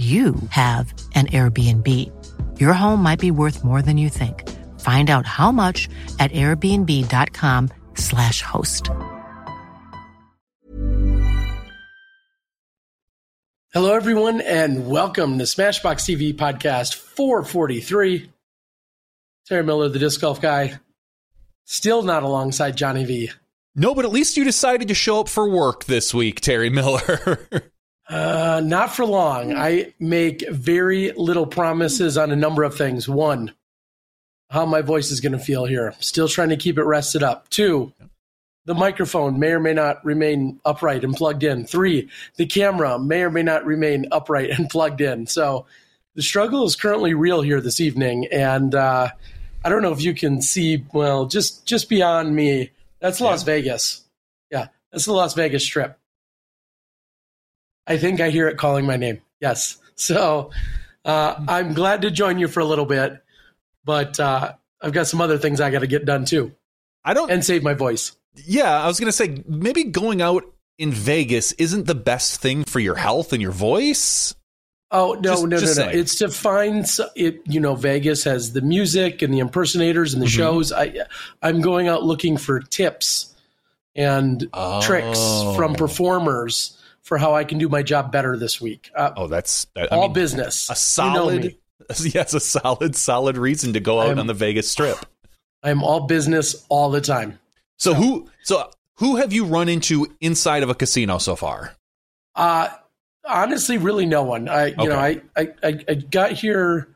you have an Airbnb. Your home might be worth more than you think. Find out how much at airbnb.com/slash host. Hello, everyone, and welcome to Smashbox TV Podcast 443. Terry Miller, the disc golf guy, still not alongside Johnny V. No, but at least you decided to show up for work this week, Terry Miller. Uh, not for long. I make very little promises on a number of things. One, how my voice is going to feel here. Still trying to keep it rested up. Two, the microphone may or may not remain upright and plugged in. Three, the camera may or may not remain upright and plugged in. So the struggle is currently real here this evening. And uh, I don't know if you can see, well, just, just beyond me, that's Las yeah. Vegas. Yeah, that's the Las Vegas Strip. I think I hear it calling my name. Yes. So uh, I'm glad to join you for a little bit, but uh, I've got some other things I got to get done too. I don't and save my voice. Yeah, I was gonna say maybe going out in Vegas isn't the best thing for your health and your voice. Oh no, just, no, no, no! Saying. It's to find it. You know, Vegas has the music and the impersonators and the mm-hmm. shows. I, I'm going out looking for tips and oh. tricks from performers for how I can do my job better this week. Uh, oh, that's that, all mean, business. A solid, you know yes, a solid, solid reason to go out I'm, on the Vegas Strip. I'm all business all the time. So, so who, so who have you run into inside of a casino so far? Uh honestly, really no one. I, you okay. know, I, I, I got here.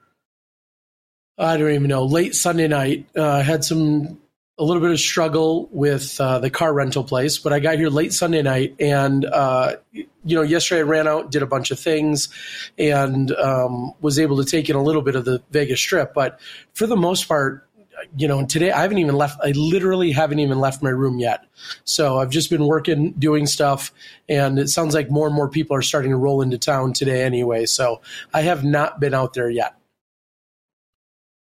I don't even know. Late Sunday night, uh, had some a little bit of struggle with uh, the car rental place, but I got here late Sunday night, and uh, you know, yesterday I ran out, did a bunch of things, and um, was able to take in a little bit of the Vegas Strip. But for the most part, you know, today I haven't even left. I literally haven't even left my room yet. So I've just been working, doing stuff, and it sounds like more and more people are starting to roll into town today anyway. So I have not been out there yet.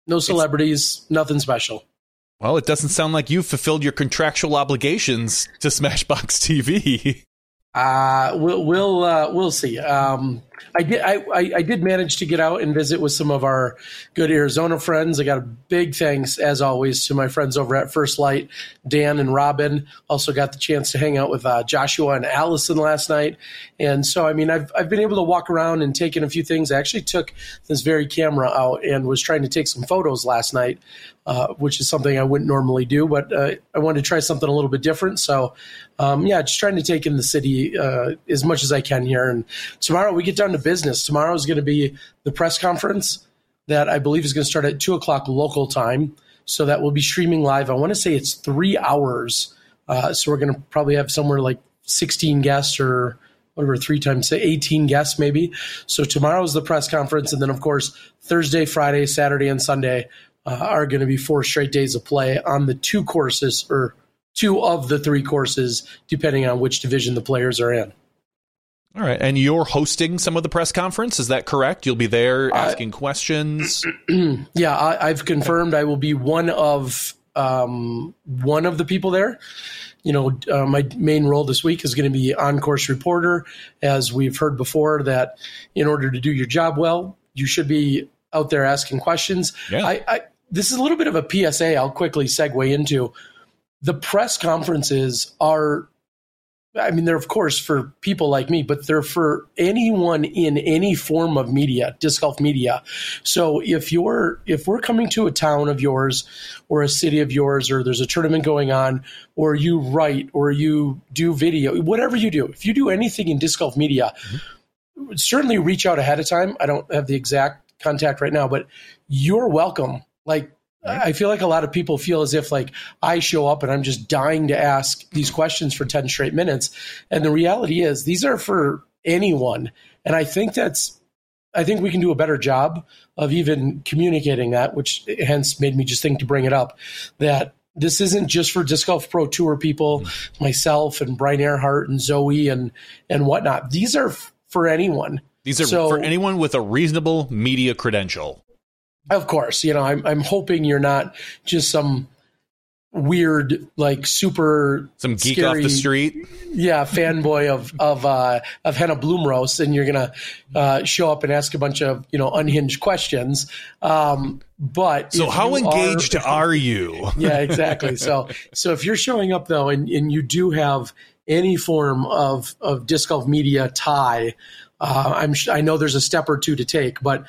No celebrities, nothing special. Well, it doesn't sound like you've fulfilled your contractual obligations to Smashbox TV. Uh, we'll we'll uh, we'll see. Um, I did I, I, I did manage to get out and visit with some of our good Arizona friends. I got a big thanks as always to my friends over at First Light, Dan and Robin. Also got the chance to hang out with uh, Joshua and Allison last night. And so I mean I've I've been able to walk around and take in a few things. I actually took this very camera out and was trying to take some photos last night uh, which is something I wouldn't normally do, but uh, I wanted to try something a little bit different. So, um, yeah, just trying to take in the city uh, as much as I can here. And tomorrow we get down to business. Tomorrow is going to be the press conference that I believe is going to start at two o'clock local time. So that will be streaming live. I want to say it's three hours. Uh, so we're going to probably have somewhere like 16 guests or whatever, three times, say 18 guests maybe. So tomorrow is the press conference. And then, of course, Thursday, Friday, Saturday, and Sunday uh, are going to be four straight days of play on the two courses or two of the three courses, depending on which division the players are in. All right, and you're hosting some of the press conference. Is that correct? You'll be there asking uh, questions. yeah, I, have confirmed I will be one of um, one of the people there. You know, uh, my main role this week is going to be on course reporter. As we've heard before, that in order to do your job well, you should be out there asking questions. Yeah. I, I, this is a little bit of a PSA. I'll quickly segue into the press conferences are I mean, they're of course for people like me, but they're for anyone in any form of media, disc golf media. So if you're if we're coming to a town of yours or a city of yours, or there's a tournament going on, or you write or you do video, whatever you do, if you do anything in disc golf media, mm-hmm. certainly reach out ahead of time. I don't have the exact contact right now, but you're welcome. Like I feel like a lot of people feel as if like I show up and I'm just dying to ask these questions for 10 straight minutes. And the reality is these are for anyone. And I think that's I think we can do a better job of even communicating that, which hence made me just think to bring it up that this isn't just for disc golf pro tour people, mm-hmm. myself and Brian Earhart and Zoe and and whatnot. These are f- for anyone. These are so, for anyone with a reasonable media credential. Of course, you know, I'm I'm hoping you're not just some weird, like super some geek scary, off the street. Yeah, fanboy of of uh, of Henna Blomroos, and you're gonna uh, show up and ask a bunch of you know unhinged questions. Um, but so, how engaged are, are you? yeah, exactly. So, so if you're showing up though, and and you do have any form of of disc golf media tie, uh, I'm I know there's a step or two to take, but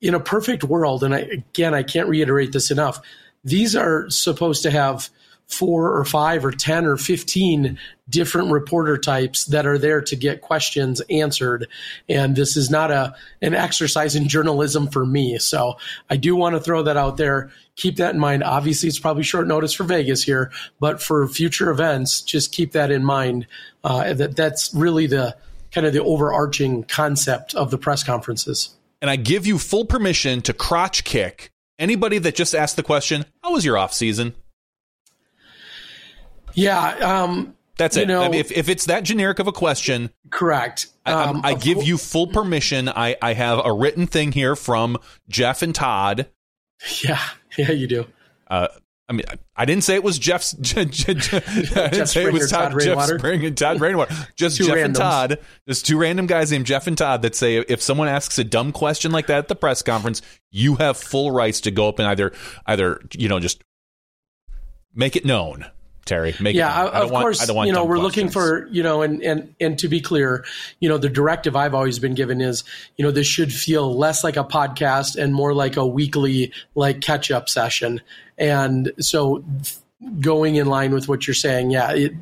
in a perfect world, and I, again, I can't reiterate this enough, these are supposed to have four or five or 10 or 15 different reporter types that are there to get questions answered. And this is not a, an exercise in journalism for me. So I do want to throw that out there. Keep that in mind. Obviously, it's probably short notice for Vegas here, but for future events, just keep that in mind. Uh, that that's really the kind of the overarching concept of the press conferences and I give you full permission to crotch kick anybody that just asked the question, "How was your off season?" Yeah, um, that's it. Know, I mean, if if it's that generic of a question, correct. Um, I, I give co- you full permission. I I have a written thing here from Jeff and Todd. Yeah, yeah, you do. Uh, I mean, I didn't say it was Jeff's. I didn't Jeff say it was Todd, Todd Jeff Spring and Todd Rainwater. Just Jeff randoms. and Todd. There's two random guys named Jeff and Todd that say if someone asks a dumb question like that at the press conference, you have full rights to go up and either either you know just make it known. Terry, make yeah, it, of want, course. you know, we're questions. looking for you know, and and and to be clear, you know, the directive I've always been given is, you know, this should feel less like a podcast and more like a weekly like catch up session. And so going in line with what you're saying, yeah, it,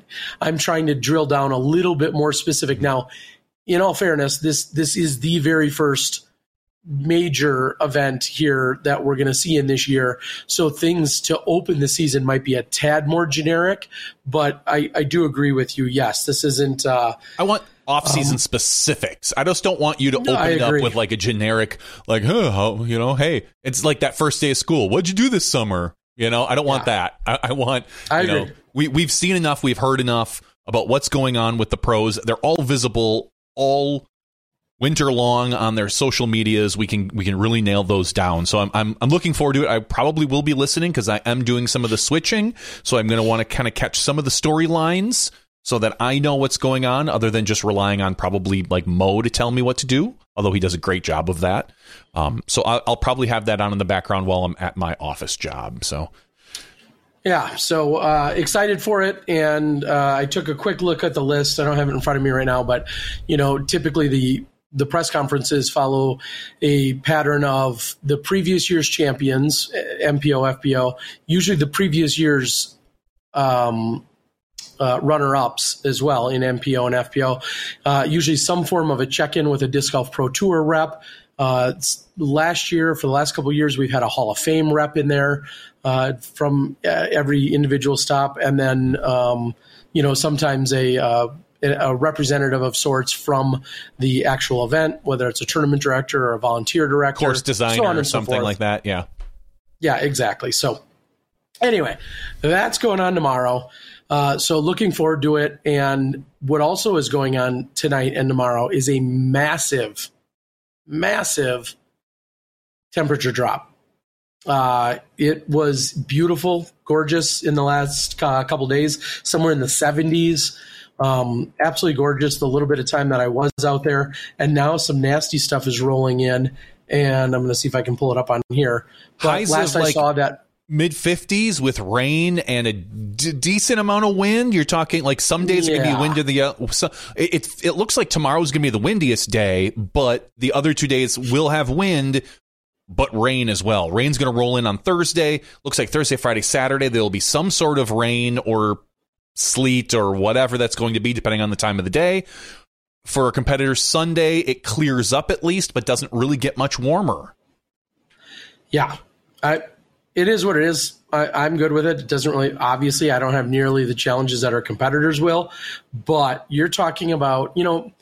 I'm trying to drill down a little bit more specific now. In all fairness, this this is the very first major event here that we're going to see in this year. So things to open the season might be a tad more generic, but I, I do agree with you. Yes, this isn't. Uh, I want off-season um, specifics. I just don't want you to open it up with like a generic, like, huh, how, you know, hey, it's like that first day of school. What'd you do this summer? You know, I don't want yeah. that. I, I want. I you agree. Know, we we've seen enough. We've heard enough about what's going on with the pros. They're all visible all winter long on their social medias. We can we can really nail those down. So I'm I'm, I'm looking forward to it. I probably will be listening because I am doing some of the switching. So I'm going to want to kind of catch some of the storylines so that I know what's going on, other than just relying on probably like Mo to tell me what to do. Although he does a great job of that. Um, so I'll, I'll probably have that on in the background while I'm at my office job. So yeah, so uh, excited for it, and uh, I took a quick look at the list. I don't have it in front of me right now, but you know, typically the the press conferences follow a pattern of the previous year's champions, MPO, FPO, usually the previous year's um, uh, runner ups as well in MPO and FPO. Uh, usually some form of a check in with a Disc Golf Pro Tour rep. Uh, last year, for the last couple years, we've had a Hall of Fame rep in there uh, from uh, every individual stop, and then um, you know sometimes a uh, a representative of sorts from the actual event, whether it's a tournament director or a volunteer director, course designer, so or something so like that. Yeah, yeah, exactly. So Anyway, that's going on tomorrow. Uh, so looking forward to it. And what also is going on tonight and tomorrow is a massive, massive temperature drop. Uh, it was beautiful, gorgeous in the last uh, couple days, somewhere in the 70s. Um, absolutely gorgeous. The little bit of time that I was out there, and now some nasty stuff is rolling in. And I'm going to see if I can pull it up on here. But Highs last I like saw that mid 50s with rain and a d- decent amount of wind. You're talking like some days yeah. are going to be wind of the. Uh, so it, it, it looks like tomorrow's going to be the windiest day, but the other two days will have wind, but rain as well. Rain's going to roll in on Thursday. Looks like Thursday, Friday, Saturday, there will be some sort of rain or sleet or whatever that's going to be, depending on the time of the day. For a competitor, Sunday, it clears up at least, but doesn't really get much warmer. Yeah. I, it is what it is. I, am good with it. It doesn't really, obviously, I don't have nearly the challenges that our competitors will, but you're talking about, you know,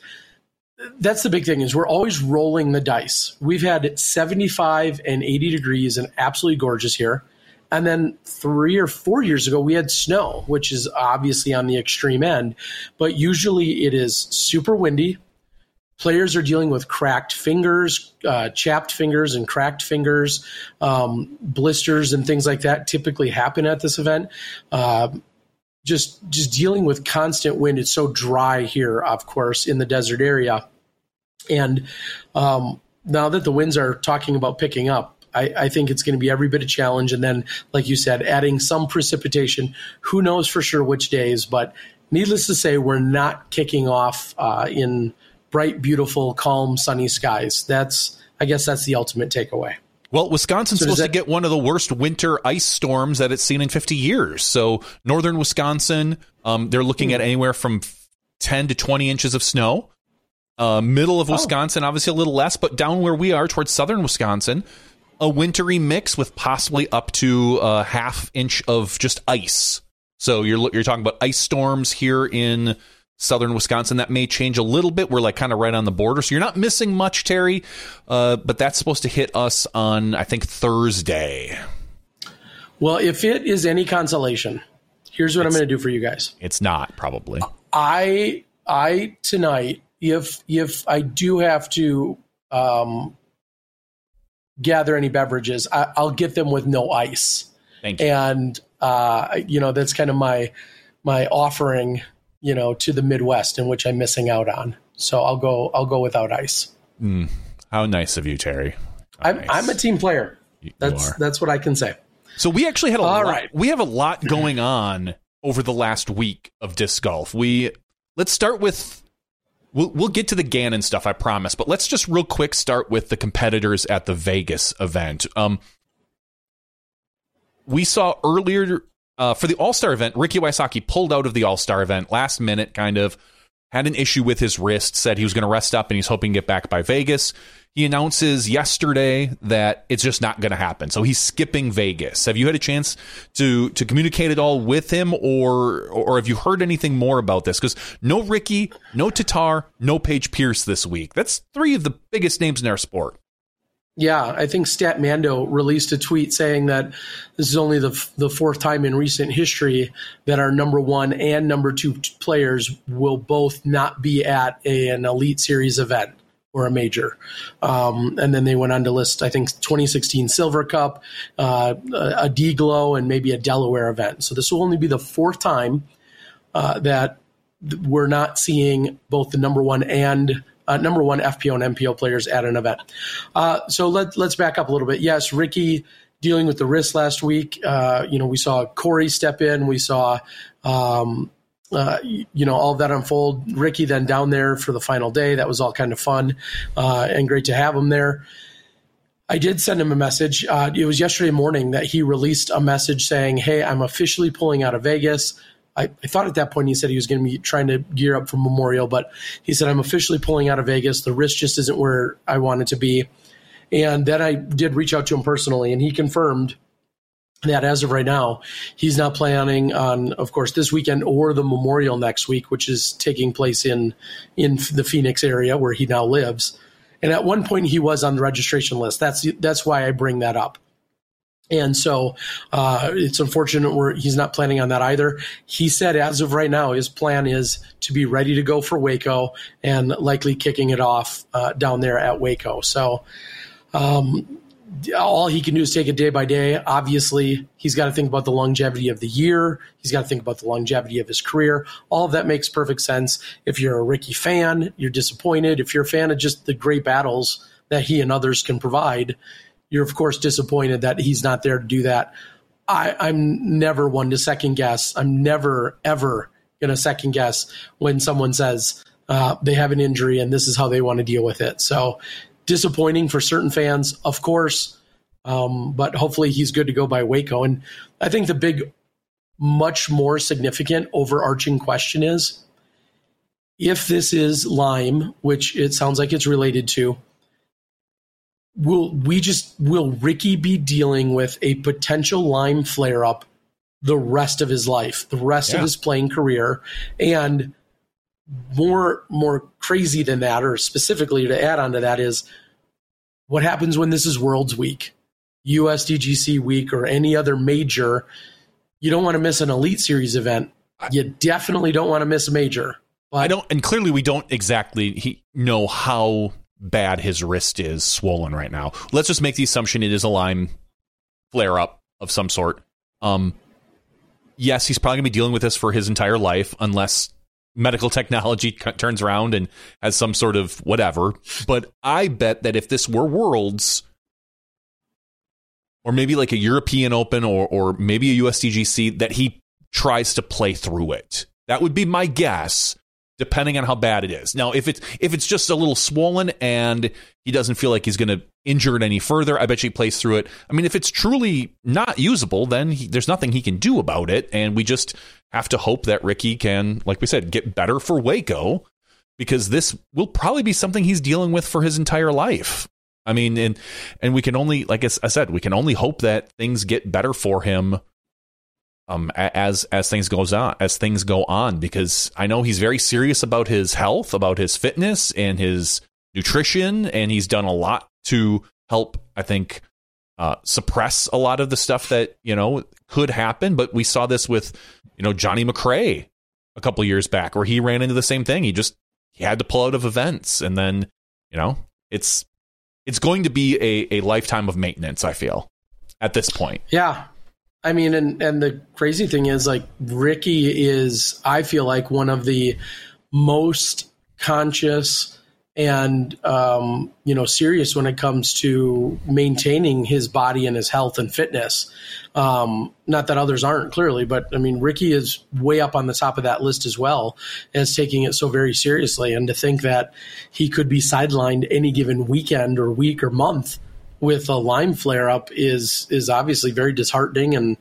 that's the big thing is we're always rolling the dice. We've had 75 and 80 degrees and absolutely gorgeous here. And then three or four years ago, we had snow, which is obviously on the extreme end. But usually it is super windy. Players are dealing with cracked fingers, uh, chapped fingers, and cracked fingers. Um, blisters and things like that typically happen at this event. Uh, just just dealing with constant wind. It's so dry here, of course, in the desert area and um, now that the winds are talking about picking up, I, I, think it's going to be every bit a challenge. And then, like you said, adding some precipitation. Who knows for sure which days? But needless to say, we're not kicking off uh, in bright, beautiful, calm, sunny skies. That's, I guess, that's the ultimate takeaway. Well, Wisconsin's so supposed that, to get one of the worst winter ice storms that it's seen in 50 years. So, northern Wisconsin, um, they're looking hmm. at anywhere from 10 to 20 inches of snow. Uh, middle of oh. Wisconsin, oh. obviously a little less, but down where we are towards southern Wisconsin, a wintry mix with possibly up to a half inch of just ice. So you're you're talking about ice storms here in southern Wisconsin. That may change a little bit. We're like kind of right on the border, so you're not missing much, Terry. Uh, but that's supposed to hit us on I think Thursday. Well, if it is any consolation, here's what it's, I'm going to do for you guys. It's not probably. I I tonight if if I do have to um, gather any beverages, I, will get them with no ice. Thank you. And uh, you know that's kind of my my offering, you know, to the Midwest, in which I'm missing out on. So I'll go I'll go without ice. Mm, how nice of you, Terry. I'm, nice. I'm a team player. You, that's you that's what I can say. So we actually had a All lot, right. we have a lot going on over the last week of disc golf. We let's start with We'll, we'll get to the Gannon stuff, I promise. But let's just real quick start with the competitors at the Vegas event. Um, we saw earlier uh, for the All Star event, Ricky Wysocki pulled out of the All Star event last minute, kind of had an issue with his wrist, said he was going to rest up and he's hoping to get back by Vegas. He announces yesterday that it's just not going to happen. So he's skipping Vegas. Have you had a chance to to communicate at all with him or or have you heard anything more about this? Cuz no Ricky, no Tattar, no Paige Pierce this week. That's three of the biggest names in our sport. Yeah, I think Statmando released a tweet saying that this is only the the fourth time in recent history that our number one and number two players will both not be at a, an Elite Series event or a major. Um, and then they went on to list, I think, 2016 Silver Cup, uh, a DGLO, and maybe a Delaware event. So this will only be the fourth time uh, that we're not seeing both the number one and uh, number one FPO and MPO players at an event. Uh, so let, let's back up a little bit. Yes, Ricky dealing with the wrist last week. Uh, you know, we saw Corey step in. We saw, um, uh, you know, all that unfold. Ricky then down there for the final day. That was all kind of fun uh, and great to have him there. I did send him a message. Uh, it was yesterday morning that he released a message saying, "Hey, I'm officially pulling out of Vegas." I, I, thought at that point he said he was going to be trying to gear up for Memorial, but he said, I'm officially pulling out of Vegas. The risk just isn't where I want it to be. And then I did reach out to him personally, and he confirmed that as of right now, he's not planning on, of course, this weekend or the Memorial next week, which is taking place in in the Phoenix area where he now lives. And at one point, he was on the registration list. That's that's why I bring that up. And so uh, it's unfortunate he's not planning on that either. He said, as of right now, his plan is to be ready to go for Waco and likely kicking it off uh, down there at Waco. So um, all he can do is take it day by day. Obviously, he's got to think about the longevity of the year. He's got to think about the longevity of his career. All of that makes perfect sense. If you're a Ricky fan, you're disappointed. If you're a fan of just the great battles that he and others can provide, you're of course disappointed that he's not there to do that. I, I'm never one to second guess. I'm never ever going to second guess when someone says uh, they have an injury and this is how they want to deal with it. So disappointing for certain fans, of course, um, but hopefully he's good to go by Waco. And I think the big, much more significant overarching question is if this is Lyme, which it sounds like it's related to will we just will Ricky be dealing with a potential Lyme flare up the rest of his life, the rest yeah. of his playing career, and more more crazy than that, or specifically to add on to that is what happens when this is Worlds Week, USDGC week, or any other major. You don't want to miss an Elite Series event. You definitely don't want to miss a major. But I don't, and clearly we don't exactly know how bad his wrist is swollen right now. Let's just make the assumption it is a Lyme flare up of some sort. Um, yes, he's probably going to be dealing with this for his entire life unless medical technology turns around and has some sort of whatever. But I bet that if this were Worlds, or maybe like a European Open or, or maybe a USDGC, that he tries to play through it. That would be my guess depending on how bad it is. Now, if it's if it's just a little swollen and he doesn't feel like he's going to injure it any further, I bet you he plays through it. I mean, if it's truly not usable, then he, there's nothing he can do about it, and we just have to hope that Ricky can, like we said, get better for Waco because this will probably be something he's dealing with for his entire life. I mean, and and we can only, like I said, we can only hope that things get better for him um, as as things goes on as things go on because I know he's very serious about his health, about his fitness and his nutrition, and he's done a lot to help. I think uh, suppress a lot of the stuff that you know could happen. But we saw this with you know Johnny McRae a couple years back, where he ran into the same thing. He just he had to pull out of events, and then you know it's it's going to be a, a lifetime of maintenance. I feel at this point. Yeah, I mean, and and the crazy thing is, like Ricky is, I feel like one of the most conscious and um, you know serious when it comes to maintaining his body and his health and fitness. Um, not that others aren't clearly, but I mean Ricky is way up on the top of that list as well as taking it so very seriously. And to think that he could be sidelined any given weekend or week or month with a Lyme flare up is is obviously very disheartening, and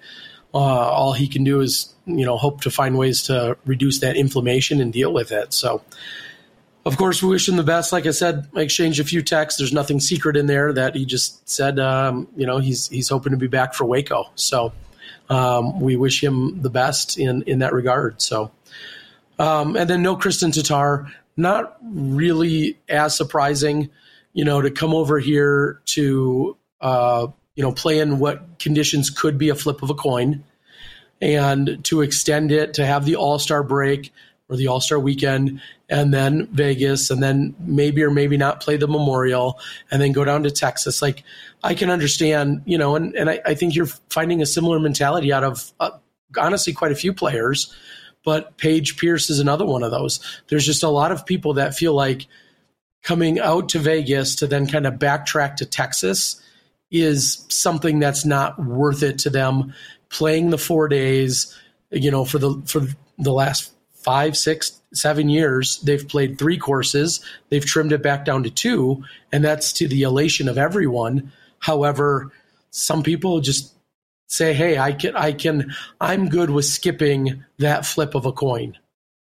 uh, all he can do is you know hope to find ways to reduce that inflammation and deal with it. So. Of course, we wish him the best. Like I said, I exchanged a few texts. There's nothing secret in there that he just said. Um, you know, he's he's hoping to be back for Waco. So um, we wish him the best in in that regard. So, um, and then no Kristin Tattar, not really as surprising you know, to come over here to, uh, you know, play in what conditions could be a flip of a coin and to extend it to have the All Star break or the All Star weekend and then Vegas and then maybe or maybe not play the Memorial and then go down to Texas. Like, I can understand, you know, and, and I, I think you're finding a similar mentality out of uh, honestly quite a few players. But Paige Pierce is another one of those. There's just a lot of people that feel like, coming out to Vegas to then kind of backtrack to Texas is something that's not worth it to them. Playing the four days, you know, for the for the last five, six, seven years, they've played three courses. They've trimmed it back down to two, and that's to the elation of everyone. However, some people just say, "Hey, I can, I can, I'm good with skipping that flip of a coin,"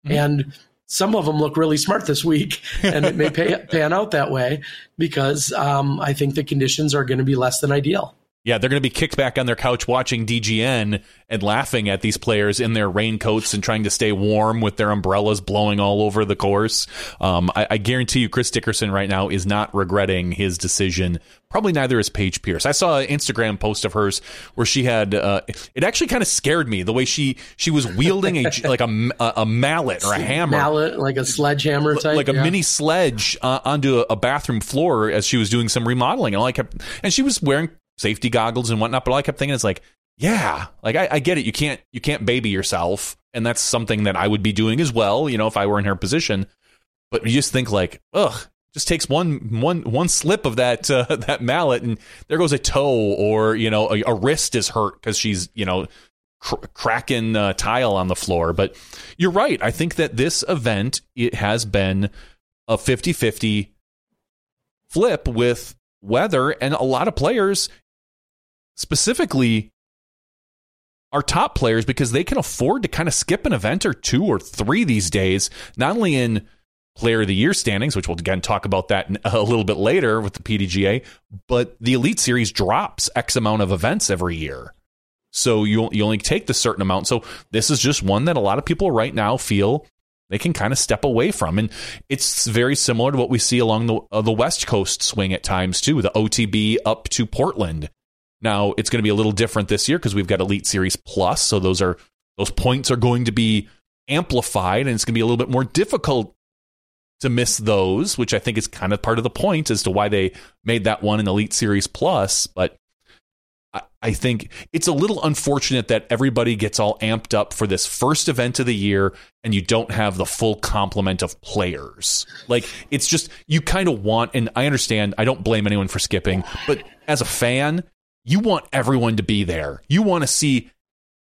mm-hmm. and some of them look really smart this week, and it may pay, pan out that way because um, I think the conditions are going to be less than ideal. Yeah, they're going to be kicked back on their couch watching DGN and laughing at these players in their raincoats and trying to stay warm with their umbrellas blowing all over the course. Um, I, I, guarantee you, Chris Dickerson right now is not regretting his decision. Probably neither is Paige Pierce. I saw an Instagram post of hers where she had. Uh, it actually kind of scared me the way she she was wielding a like a, a mallet or a hammer, mallet like a sledgehammer type, like a yeah. mini sledge uh, onto a, a bathroom floor as she was doing some remodeling. And all I kept, and she was wearing safety goggles and whatnot. But all I kept thinking is like, yeah, like I, I get it. You can't you can't baby yourself, and that's something that I would be doing as well. You know, if I were in her position. But you just think like, ugh, just takes one one one slip of that uh, that mallet, and there goes a toe, or you know, a, a wrist is hurt because she's you know cr- cracking uh, tile on the floor. But you're right. I think that this event it has been a 50-50 flip with weather, and a lot of players specifically our top players because they can afford to kind of skip an event or two or three these days, not only in player of the year standings, which we'll again talk about that a little bit later with the PDGA, but the Elite Series drops X amount of events every year. So you you only take the certain amount. So this is just one that a lot of people right now feel they can kind of step away from, and it's very similar to what we see along the uh, the West Coast swing at times too. The OTB up to Portland now it's going to be a little different this year because we've got Elite Series Plus, so those are those points are going to be amplified, and it's going to be a little bit more difficult to miss those, which I think is kind of part of the point as to why they made that one an Elite Series Plus. But I, I think it's a little unfortunate that everybody gets all amped up for this first event of the year and you don't have the full complement of players. Like it's just you kind of want, and I understand. I don't blame anyone for skipping, but as a fan, you want everyone to be there. You want to see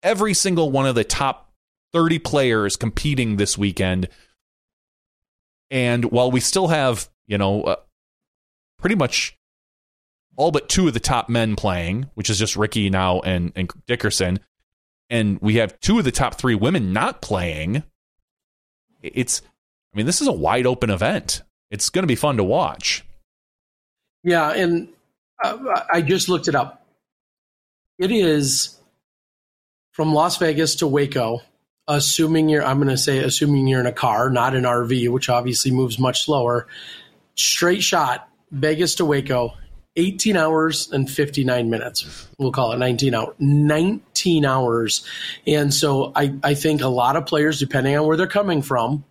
every single one of the top 30 players competing this weekend. And while we still have, you know, uh, pretty much all but two of the top men playing, which is just Ricky now and, and Dickerson, and we have two of the top three women not playing, it's, I mean, this is a wide open event. It's going to be fun to watch. Yeah. And uh, I just looked it up. It is from Las Vegas to Waco, assuming you're, I'm going to say, assuming you're in a car, not an RV, which obviously moves much slower. Straight shot, Vegas to Waco, 18 hours and 59 minutes. We'll call it 19 hours. 19 hours. And so I, I think a lot of players, depending on where they're coming from,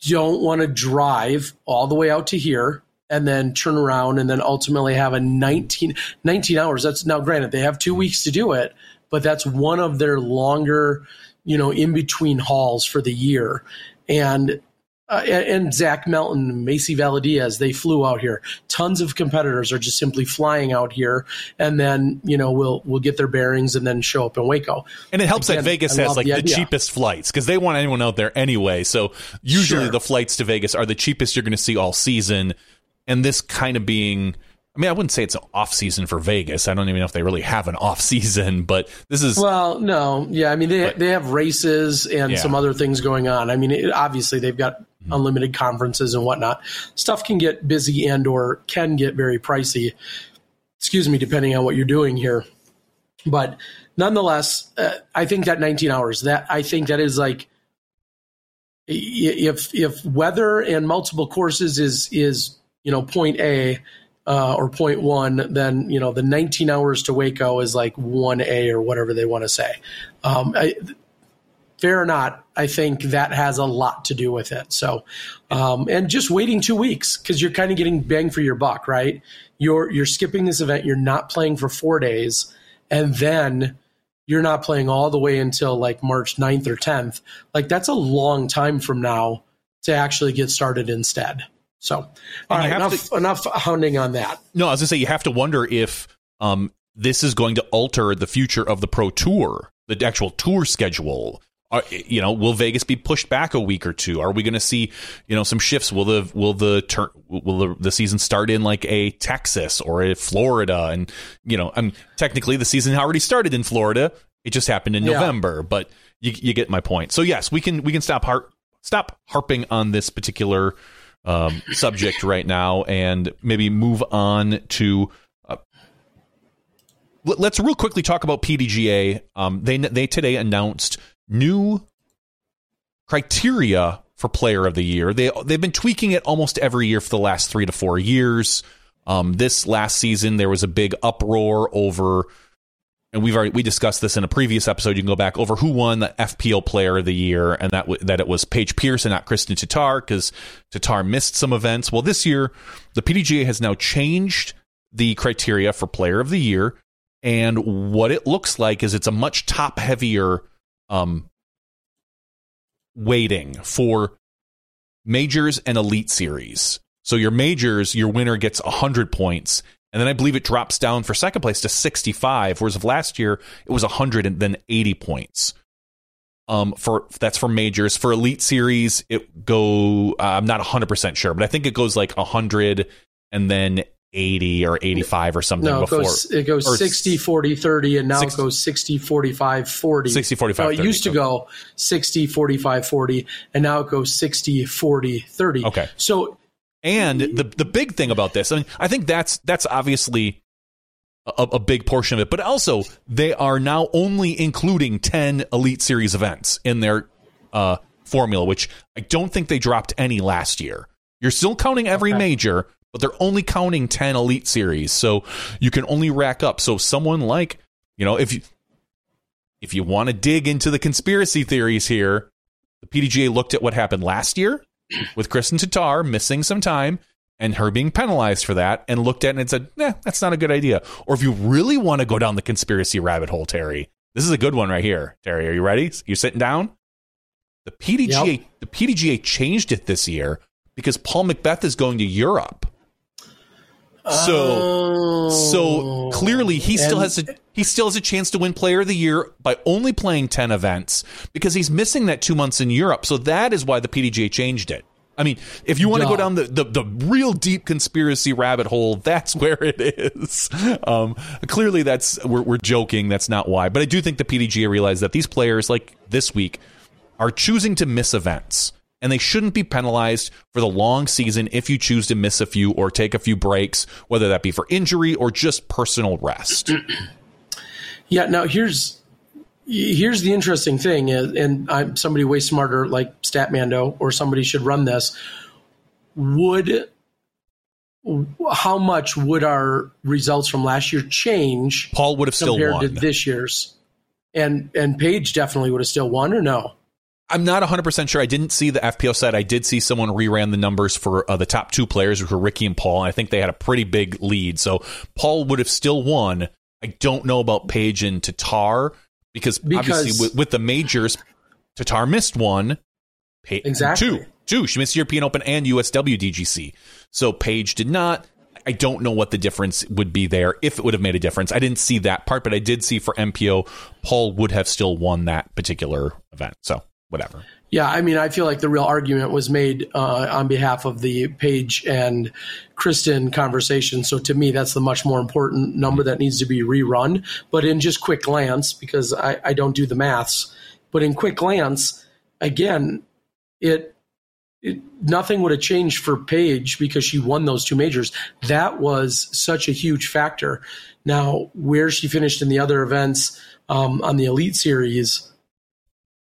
don't want to drive all the way out to here and then turn around and then ultimately have a 19, 19 hours. That's now granted they have two weeks to do it, but that's one of their longer, you know, in between hauls for the year. And uh, and Zach Melton, Macy Valadiaz, they flew out here. Tons of competitors are just simply flying out here, and then you know we'll we'll get their bearings and then show up in Waco. And it helps Again, that Vegas has like the, the cheapest flights because they want anyone out there anyway. So usually sure. the flights to Vegas are the cheapest you're going to see all season and this kind of being I mean, I wouldn't say it's an off season for Vegas. I don't even know if they really have an off season, but this is well, no, yeah. I mean, they but, they have races and yeah. some other things going on. I mean, it, obviously they've got mm-hmm. unlimited conferences and whatnot. Stuff can get busy and or can get very pricey. Excuse me, depending on what you're doing here, but nonetheless, uh, I think that 19 hours. That I think that is like if if weather and multiple courses is is you know, point A uh, or point one, then, you know, the 19 hours to Waco is like 1A or whatever they want to say. Um, I, fair or not, I think that has a lot to do with it. So, um, and just waiting two weeks because you're kind of getting bang for your buck, right? You're you're skipping this event. You're not playing for four days, and then you're not playing all the way until like March 9th or 10th. Like that's a long time from now to actually get started instead. So, all right, enough, to, enough hounding on that. No, I was going to say you have to wonder if um, this is going to alter the future of the Pro Tour, the actual tour schedule. Are, you know, will Vegas be pushed back a week or two? Are we going to see, you know, some shifts? Will the will the turn will the, the season start in like a Texas or a Florida? And you know, I'm technically the season already started in Florida. It just happened in yeah. November, but you, you get my point. So yes, we can we can stop har- stop harping on this particular um, subject right now and maybe move on to uh, let's real quickly talk about PDGA. Um, they they today announced new criteria for Player of the Year. They they've been tweaking it almost every year for the last three to four years. Um, this last season, there was a big uproar over, and we've already we discussed this in a previous episode. You can go back over who won the FPO Player of the Year, and that w- that it was Paige Pierce and not Kristin Tattar because Tattar missed some events. Well, this year the PDGA has now changed the criteria for Player of the Year, and what it looks like is it's a much top heavier um, weighting for majors and elite series. So your majors, your winner gets 100 points. And then I believe it drops down for second place to 65, whereas of last year it was 100 and then 80 points. Um, for that's for majors. For elite series, it go. Uh, I'm not 100 percent sure, but I think it goes like 100 and then 80 or 85 or something no, it before. Goes, it goes 60, 40, 30, and now 60, it goes 60, 45, 40. 60, 45, no, it 30. used to go 60, 45, 40, and now it goes 60, 40, 30. Okay. So, and the the big thing about this, I mean, I think that's that's obviously a, a big portion of it, but also they are now only including 10 Elite Series events in their uh, formula, which I don't think they dropped any last year. You're still counting every okay. major, but they're only counting 10 elite series so you can only rack up so someone like you know if you if you want to dig into the conspiracy theories here the pdga looked at what happened last year with kristin Tattar missing some time and her being penalized for that and looked at and said nah that's not a good idea. Or if you really want to go down the conspiracy rabbit hole terry this is a good one right here. Terry are you ready? You sitting down? The pdga yep. the pdga changed it this year because paul mcbeth is going to europe so oh, so clearly he still has a he still has a chance to win player of the year by only playing 10 events because he's missing that 2 months in Europe. So that is why the PDGA changed it. I mean, if you want to go down the, the, the, real deep conspiracy rabbit hole, that's where it is. Um, clearly, that's we're, we're joking. That's not why. But I do think the PDGA realized that these players, like this week, are choosing to miss events and they shouldn't be penalized for the long season if you choose to miss a few or take a few breaks, whether that be for injury or just personal rest. yeah. Now here's here's the interesting thing, and I'm somebody way smarter like Statmando or somebody should run this. Would how much would our results from last year change? Paul would have still compared won to this year's, and and Paige definitely would have still won, or no? I'm not 100% sure. I didn't see the FPO set. I did see someone reran the numbers for uh, the top two players, which were Ricky and Paul, and I think they had a pretty big lead. So Paul would have still won. I don't know about Paige and Tattar because, because obviously with, with, the majors, Tattar missed one. Pa- exactly. Two. Two. She missed European Open and USWDGC. So Paige did not. I don't know what the difference would be there if it would have made a difference. I didn't see that part, but I did see for MPO, Paul would have still won that particular event. So whatever. Yeah, I mean, I feel like the real argument was made uh, on behalf of the Paige and Kristin conversation. So to me, that's the much more important number that needs to be rerun. But in just quick glance, because I, I don't do the maths, but in quick glance, again, it, it nothing would have changed for Paige because she won those two majors. That was such a huge factor. Now, where she finished in the other events um, on the Elite Series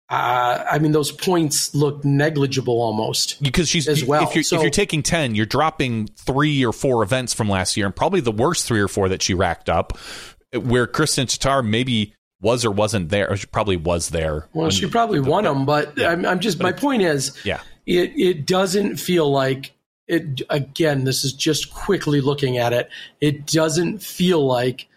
uh, I mean, those points look negligible almost because she's as well. If you're, so, if you're taking ten, you're dropping three or four events from last year, and probably the worst three or four that she racked up. Where Kristin Tattar maybe was or wasn't there, or she probably was there. Well, she probably the, won them, but yeah, I'm, I'm, just but my point is, yeah, it it doesn't feel like it. Again, this is just quickly looking at it. It doesn't feel like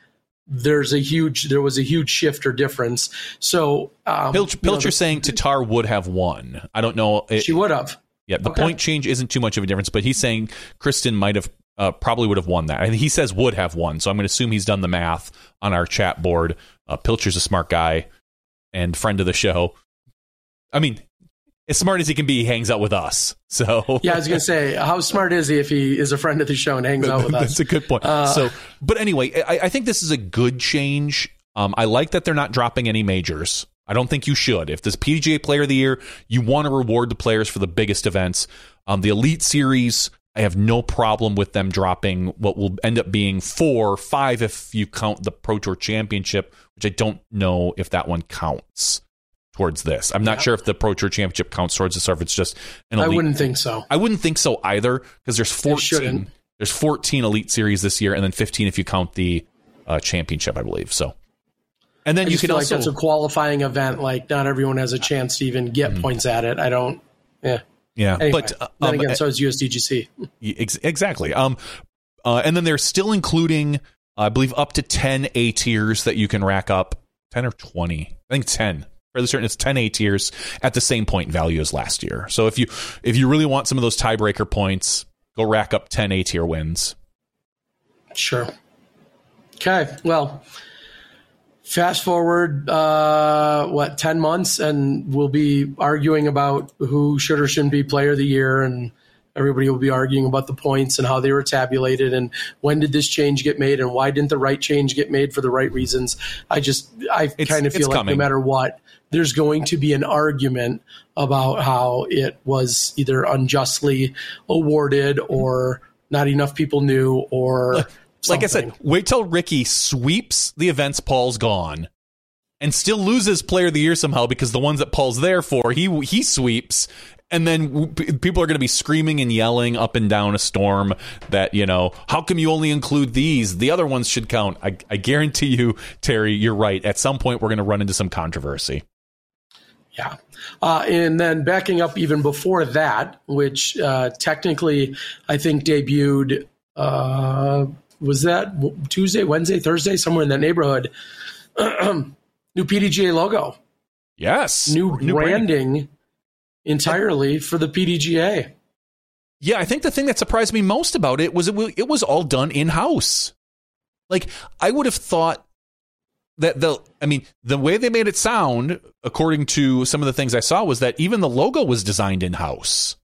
there's a huge there was a huge shift or difference. So um, Pilch, Pilcher the, saying Tattar would have won. I don't know. It, she would have. Yeah, the okay. point change isn't too much of a difference, but he's saying Kristin might have uh, probably would have won that. And he says would have won, so I'm going to assume he's done the math on our chat board. Uh, Pilcher's a smart guy and friend of the show. I mean, as smart as he can be, he hangs out with us. So yeah, I was gonna say, how smart is he if he is a friend of the show and hangs out with us? That's a good point. Uh, so, but anyway, I, I, think this is a good change. Um, I like that they're not dropping any majors. I don't think you should. If this PDGA Player of the Year, you want to reward the players for the biggest events. Um, the Elite Series, I have no problem with them dropping what will end up being four, five if you count the Pro Tour Championship, which I don't know if that one counts towards this. I'm not yeah. sure if the Pro Tour Championship counts towards this or if it's just an elite. I wouldn't think so. I wouldn't think so either because there's 14. There's 14 Elite Series this year, and then 15 if you count the uh, championship, I believe. So, and then I you can also like that's a qualifying event. Like not everyone has a chance to even get mm-hmm. points at it. I don't. Yeah. Yeah, anyway, but uh, then um, again, so is USDGC. Ex- exactly. Um, uh, and then they're still including, I believe, up to ten A tiers that you can rack up. Ten or twenty? I think ten. Fairly certain it's ten A tiers at the same point value as last year. So if you if you really want some of those tiebreaker points, go rack up ten A tier wins. Sure. Okay. Well, fast forward uh, what 10 months and we'll be arguing about who should or shouldn't be player of the year and everybody will be arguing about the points and how they were tabulated and when did this change get made and why didn't the right change get made for the right reasons i just i kind of feel like coming. no matter what there's going to be an argument about how it was either unjustly awarded or not enough people knew or like I said, wait till Ricky sweeps the events Paul's gone and still loses player of the year somehow because the ones that Paul's there for, he he sweeps and then people are going to be screaming and yelling up and down a storm that you know how come you only include these? The other ones should count. I, I guarantee you terry you're right. At some point we're going to run into some controversy. Yeah. Uh, and then backing up even before that which uh, technically i think debuted uh, was that Tuesday, Wednesday, Thursday, somewhere in that neighborhood. new PDGA logo. Yes. New, new branding, branding entirely for the PDGA. Yeah, I think the thing that surprised me most about it was it, it was all done in house. Like I would have thought that the I mean the way they made it sound, according to some of the things I saw, was that even the logo was designed in house.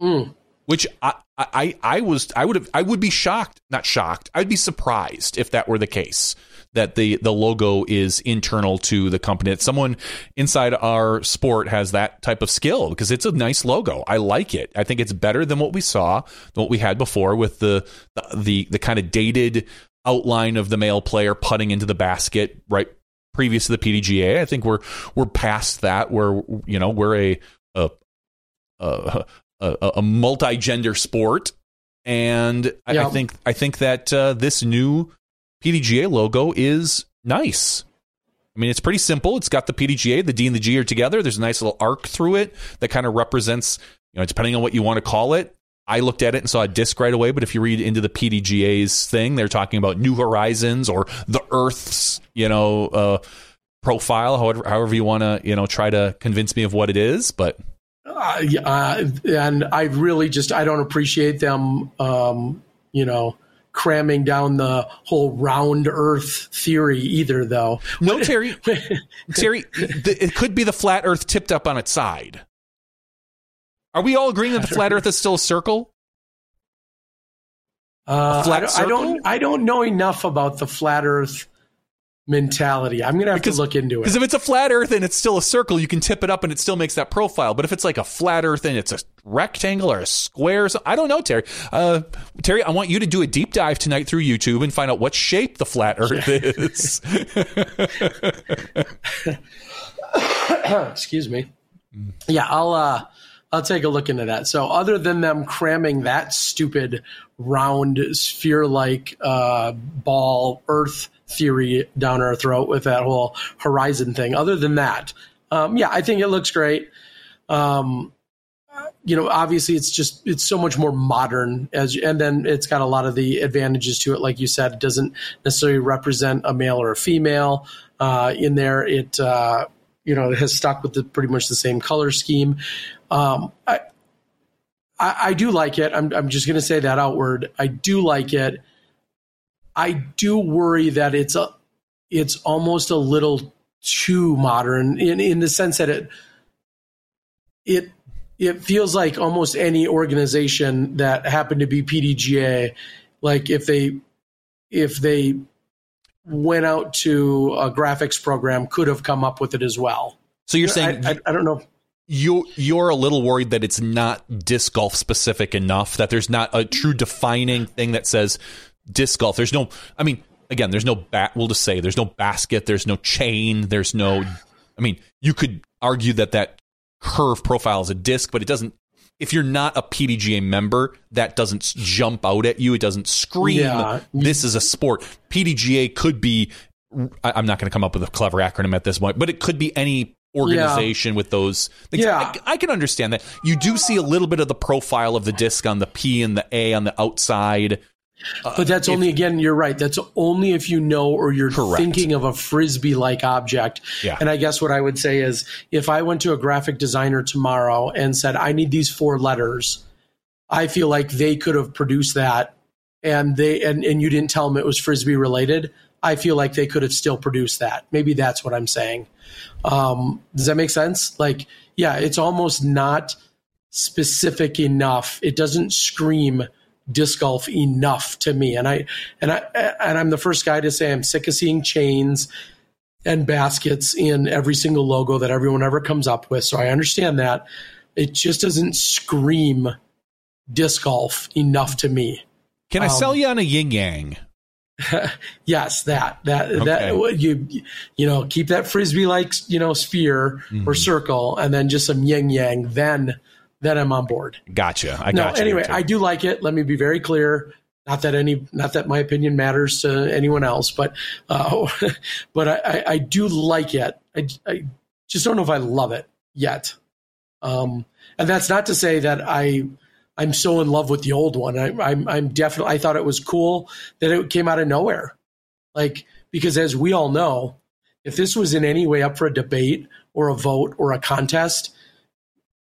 Mm which I, I I was I would have I would be shocked, not shocked. I'd be surprised if that were the case that the the logo is internal to the company. That someone inside our sport has that type of skill because it's a nice logo. I like it. I think it's better than what we saw, than what we had before with the the the, the kind of dated outline of the male player putting into the basket right previous to the PDGA. I think we're we're past that. Where you know we're a a, a, a, a multi-gender sport, and I, I think I think that uh, this new PDGA logo is nice. I mean, it's pretty simple. It's got the PDGA, the D and the G are together. There's a nice little arc through it that kind of represents, you know, depending on what you want to call it. I looked at it and saw a disc right away, but if you read into the PDGA's thing, they're talking about New Horizons or the Earth's, you know, uh, profile. However, however you want to, you know, try to convince me of what it is, but uh, uh, and I really just I don't appreciate them, um, you know, cramming down the whole round Earth theory either. Though no, Terry, Terry, it could be the flat Earth tipped up on its side. Are we all agreeing that the flat Earth is still a circle? Uh, I, don't, I, don't, I don't know enough about the flat Earth mentality. I'm gonna have because, to look into it. Because if it's a flat Earth and it's still a circle, you can tip it up and it still makes that profile. But if it's like a flat Earth and it's a rectangle or a square, or I don't know, Terry. Uh, Terry, I want you to do a deep dive tonight through YouTube and find out what shape the flat Earth is. Excuse me. Yeah, I'll. Uh, I'll take a look into that. So, other than them cramming that stupid round sphere-like uh, ball Earth theory down our throat with that whole horizon thing. Other than that, um, yeah, I think it looks great. Um, you know, obviously, it's just it's so much more modern as, and then it's got a lot of the advantages to it. Like you said, it doesn't necessarily represent a male or a female uh, in there. It uh, you know it has stuck with the, pretty much the same color scheme. Um, I, I, I do like it. I'm I'm just going to say that outward. I do like it. I do worry that it's a it's almost a little too modern in in the sense that it it it feels like almost any organization that happened to be PDGA, like if they if they went out to a graphics program, could have come up with it as well. So you're saying I, I, I don't know. you you're a little worried that it's not disc golf specific enough that there's not a true defining thing that says disc golf. There's no I mean again, there's no bat we'll just say there's no basket, there's no chain, there's no I mean, you could argue that that curve profile is a disc, but it doesn't if you're not a PDGA member, that doesn't jump out at you. It doesn't scream, yeah. this is a sport. PDGA could be, I'm not going to come up with a clever acronym at this point, but it could be any organization yeah. with those things. Yeah. I, I, can understand that. You do see a little bit of the profile of the disc on the P and the A on the outside. But that's uh, only again, you're right. That's only if you know or you're correct. thinking of a frisbee like object. Yeah. And I guess what I would say is if I went to a graphic designer tomorrow and said, I need these four letters, I feel like they could have produced that and they and, and you didn't tell them it was frisbee related. I feel like they could have still produced that. Maybe that's what I'm saying. Um, does that make sense? Like, yeah, it's almost not specific enough. It doesn't scream disc golf enough to me. And I and I and I'm the first guy to say I'm sick of seeing chains and baskets in every single logo that everyone ever comes up with. So I understand that. It just doesn't scream disc golf enough to me. Can I um, sell you on a yin yang? yes, that that okay. that you you know keep that frisbee like you know sphere mm-hmm. or circle, and then just some yin yang. Then then I'm on board. Gotcha. I no, got you. Anyway, I do like it. Let me be very clear. Not that any, not that my opinion matters to anyone else, but, uh, but I, I, do like it. I, I just don't know if I love it yet. Um, and that's not to say that I, I'm so in love with the old one. I, I'm, I'm definitely, I thought it was cool that it came out of nowhere. Like, because as we all know, if this was in any way up for a debate or a vote or a contest,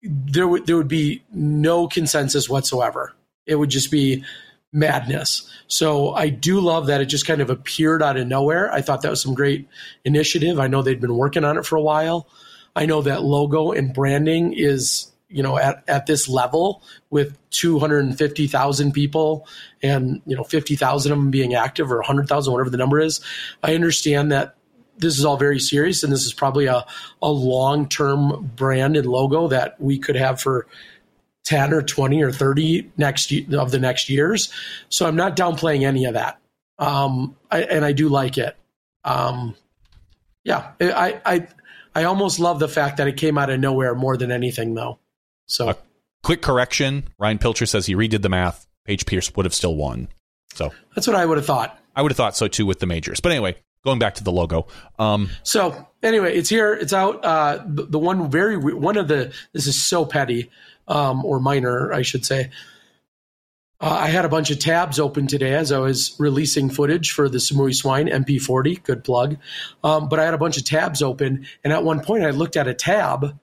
there would there would be no consensus whatsoever. It would just be madness. So I do love that it just kind of appeared out of nowhere. I thought that was some great initiative. I know they'd been working on it for a while. I know that logo and branding is you know at, at this level with 250,000 people and you know 50,000 of them being active or 100,000 whatever the number is I understand that this is all very serious and this is probably a, a long term brand and logo that we could have for 10 or 20 or 30 next of the next years. So I'm not downplaying any of that. Um, I, and I do like it. Um, yeah, I, I, I almost love the fact that it came out of nowhere more than anything though. So a quick correction. Ryan Pilcher says he redid the math. Paige Pierce would have still won. So that's what I would have thought. I would have thought so too with the majors. But anyway, going back to the logo. Um, so anyway, it's here. It's out. Uh, the, the, one very one of the this is so petty um, or minor, I should say. Uh, I had a bunch of tabs open today as I was releasing footage for the Samui Swine MP40. Good plug. Um, but I had a bunch of tabs open, and at one point I looked at a tab,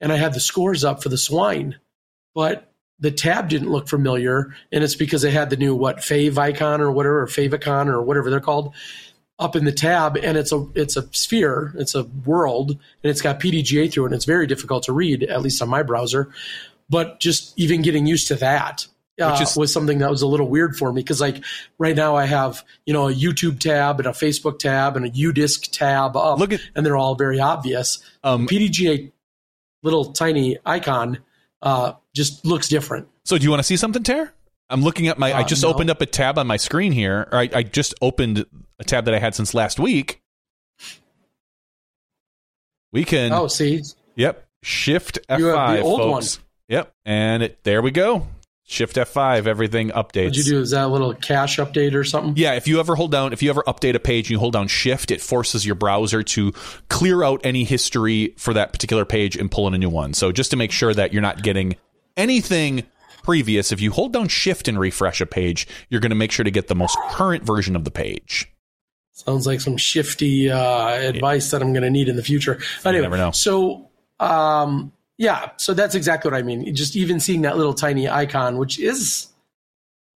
and I had the scores up for the swine, but the tab didn't look familiar, and it's because they had the new what Fave icon or whatever, or Favicon or whatever they're called up in the tab and it's a it's a sphere it's a world and it's got pdga through it and it's very difficult to read at least on my browser. But just even getting used to that uh, is, was something that was a little weird for me because like right now i have you know a youtube tab and a facebook tab and a udisc tab up look at, and they're all very obvious. Um, pdga little tiny icon uh, just looks different. So do you want to see something Tara? I'm looking at my. Uh, I just no. opened up a tab on my screen here. Or I, I just opened a tab that I had since last week. We can. Oh, see. Yep. Shift F5, the folks. One. Yep. And it, there we go. Shift F5, everything updates. What'd you do? Is that a little cache update or something? Yeah, if you ever hold down, if you ever update a page and you hold down Shift, it forces your browser to clear out any history for that particular page and pull in a new one. So just to make sure that you're not getting anything previous, if you hold down Shift and refresh a page, you're going to make sure to get the most current version of the page. Sounds like some shifty uh, advice that I'm going to need in the future. But anyway, never know. So, um, yeah, so that's exactly what I mean. Just even seeing that little tiny icon, which is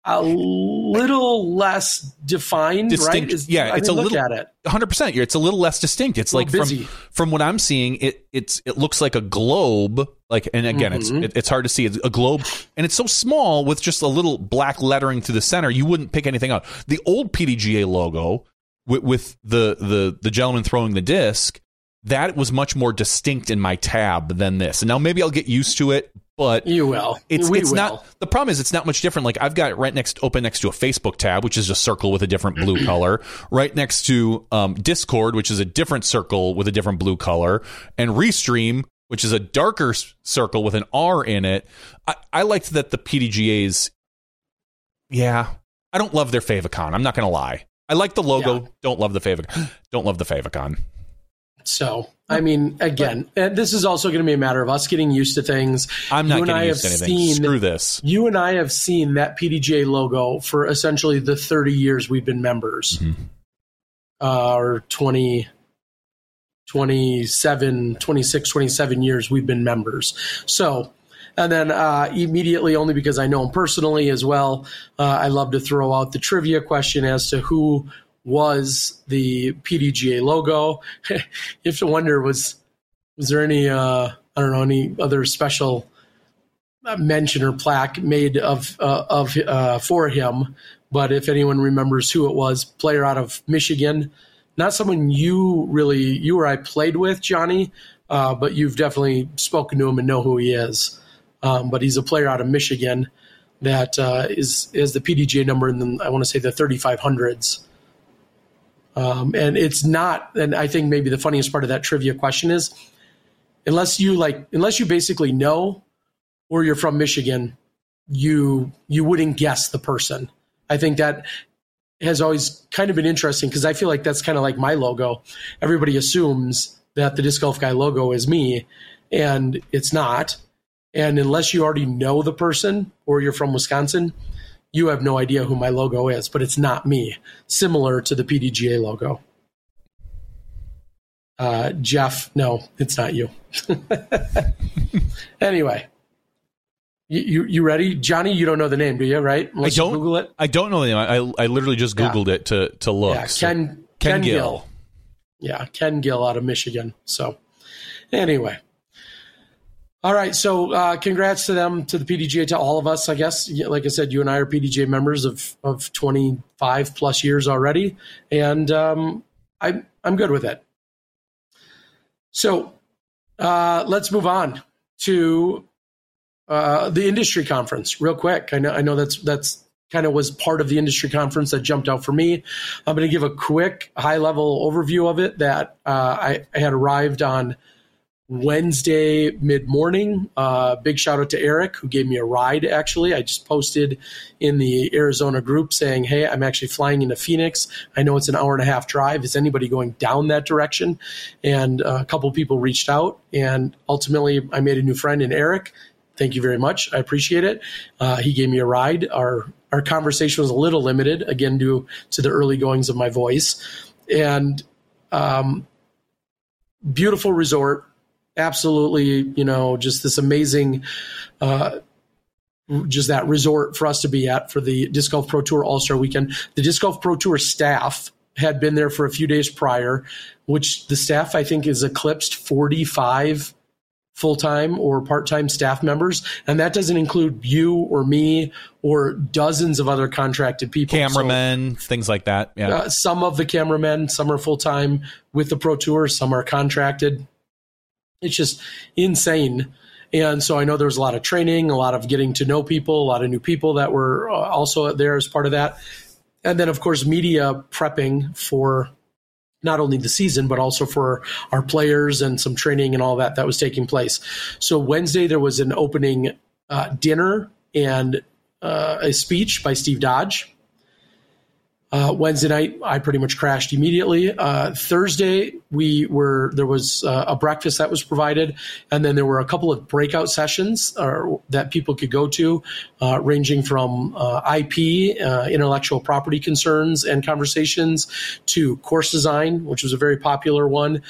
a little less defined, distinct. right? Is, yeah, I it's a little at it. 100%. It's a little less distinct. It's like from from what I'm seeing, it it's it looks like a globe. Like, and again, mm-hmm. it's it, it's hard to see. It's a globe, and it's so small with just a little black lettering through the center. You wouldn't pick anything out. The old PDGA logo with, with the the the gentleman throwing the disc, that was much more distinct in my tab than this. And now maybe I'll get used to it, but you will. It's we it's will. not the problem is it's not much different. Like I've got it right next open next to a Facebook tab, which is a circle with a different blue color, right next to um, Discord, which is a different circle with a different blue color, and Restream, which is a darker circle with an R in it. I, I liked that the PDGA's. Yeah, I don't love their favicon. I'm not going to lie. I like the logo. Yeah. Don't love the favicon. Don't love the favicon. So, I mean, again, this is also going to be a matter of us getting used to things. I'm not you getting used to anything. Seen, Screw this. You and I have seen that PDGA logo for essentially the 30 years we've been members, mm-hmm. uh, or 20, 27, 26, 27 years we've been members. So, and then uh, immediately, only because I know him personally as well, uh, I love to throw out the trivia question as to who was the PDGA logo. you have to wonder was was there any uh, I don't know any other special mention or plaque made of uh, of uh, for him. But if anyone remembers who it was, player out of Michigan, not someone you really you or I played with, Johnny, uh, but you've definitely spoken to him and know who he is. Um, but he's a player out of Michigan that uh, is is the PDGA number in the I want to say the 3500s. Um, and it's not, and I think maybe the funniest part of that trivia question is unless you like, unless you basically know or you're from Michigan, you, you wouldn't guess the person. I think that has always kind of been interesting because I feel like that's kind of like my logo. Everybody assumes that the disc golf guy logo is me and it's not. And unless you already know the person or you're from Wisconsin, you have no idea who my logo is, but it's not me. Similar to the PDGA logo. Uh, Jeff, no, it's not you. anyway, you, you, you ready, Johnny? You don't know the name, do you? Right? Unless I don't. Google it. I don't know the name. I I literally just googled yeah. it to to look. Yeah, Ken, so. Ken Ken Gill. Gill. Yeah, Ken Gill out of Michigan. So anyway, all right, so uh, congrats to them, to the PDGA, to all of us. I guess, like I said, you and I are PDGA members of of twenty five plus years already, and um, I I'm good with it. So uh, let's move on to uh, the industry conference real quick. I know I know that's that's kind of was part of the industry conference that jumped out for me. I'm going to give a quick high level overview of it that uh, I, I had arrived on Wednesday mid morning. Uh, big shout out to Eric who gave me a ride. Actually, I just posted in the Arizona group saying, "Hey, I'm actually flying into Phoenix. I know it's an hour and a half drive. Is anybody going down that direction?" And a couple people reached out, and ultimately, I made a new friend in Eric. Thank you very much. I appreciate it. Uh, he gave me a ride. Our our conversation was a little limited, again due to the early goings of my voice, and um, beautiful resort absolutely, you know, just this amazing, uh, just that resort for us to be at for the Disc Golf Pro Tour All Star Weekend. The Disc Golf Pro Tour staff had been there for a few days prior, which the staff I think is eclipsed 45 full time or part time staff members. And that doesn't include you or me or dozens of other contracted people. Cameramen, so, things like that. Yeah. Uh, some of the cameramen, some are full time with the Pro Tour, some are contracted. It's just insane. And so I know there was a lot of training, a lot of getting to know people, a lot of new people that were uh, also there as part of that. And then, of course, media prepping for not only the season, but also for our players and some training and all that that was taking place. So Wednesday, there was an opening uh, dinner and uh, a speech by Steve Dodge. Uh, Wednesday night, I pretty much crashed immediately. Uh, Thursday, we were there was uh, a breakfast that was provided, and then there were a couple of breakout sessions uh, that people could go to, uh, ranging from uh, IP, intellectual property concerns and conversations, to course design, which was a very popular one,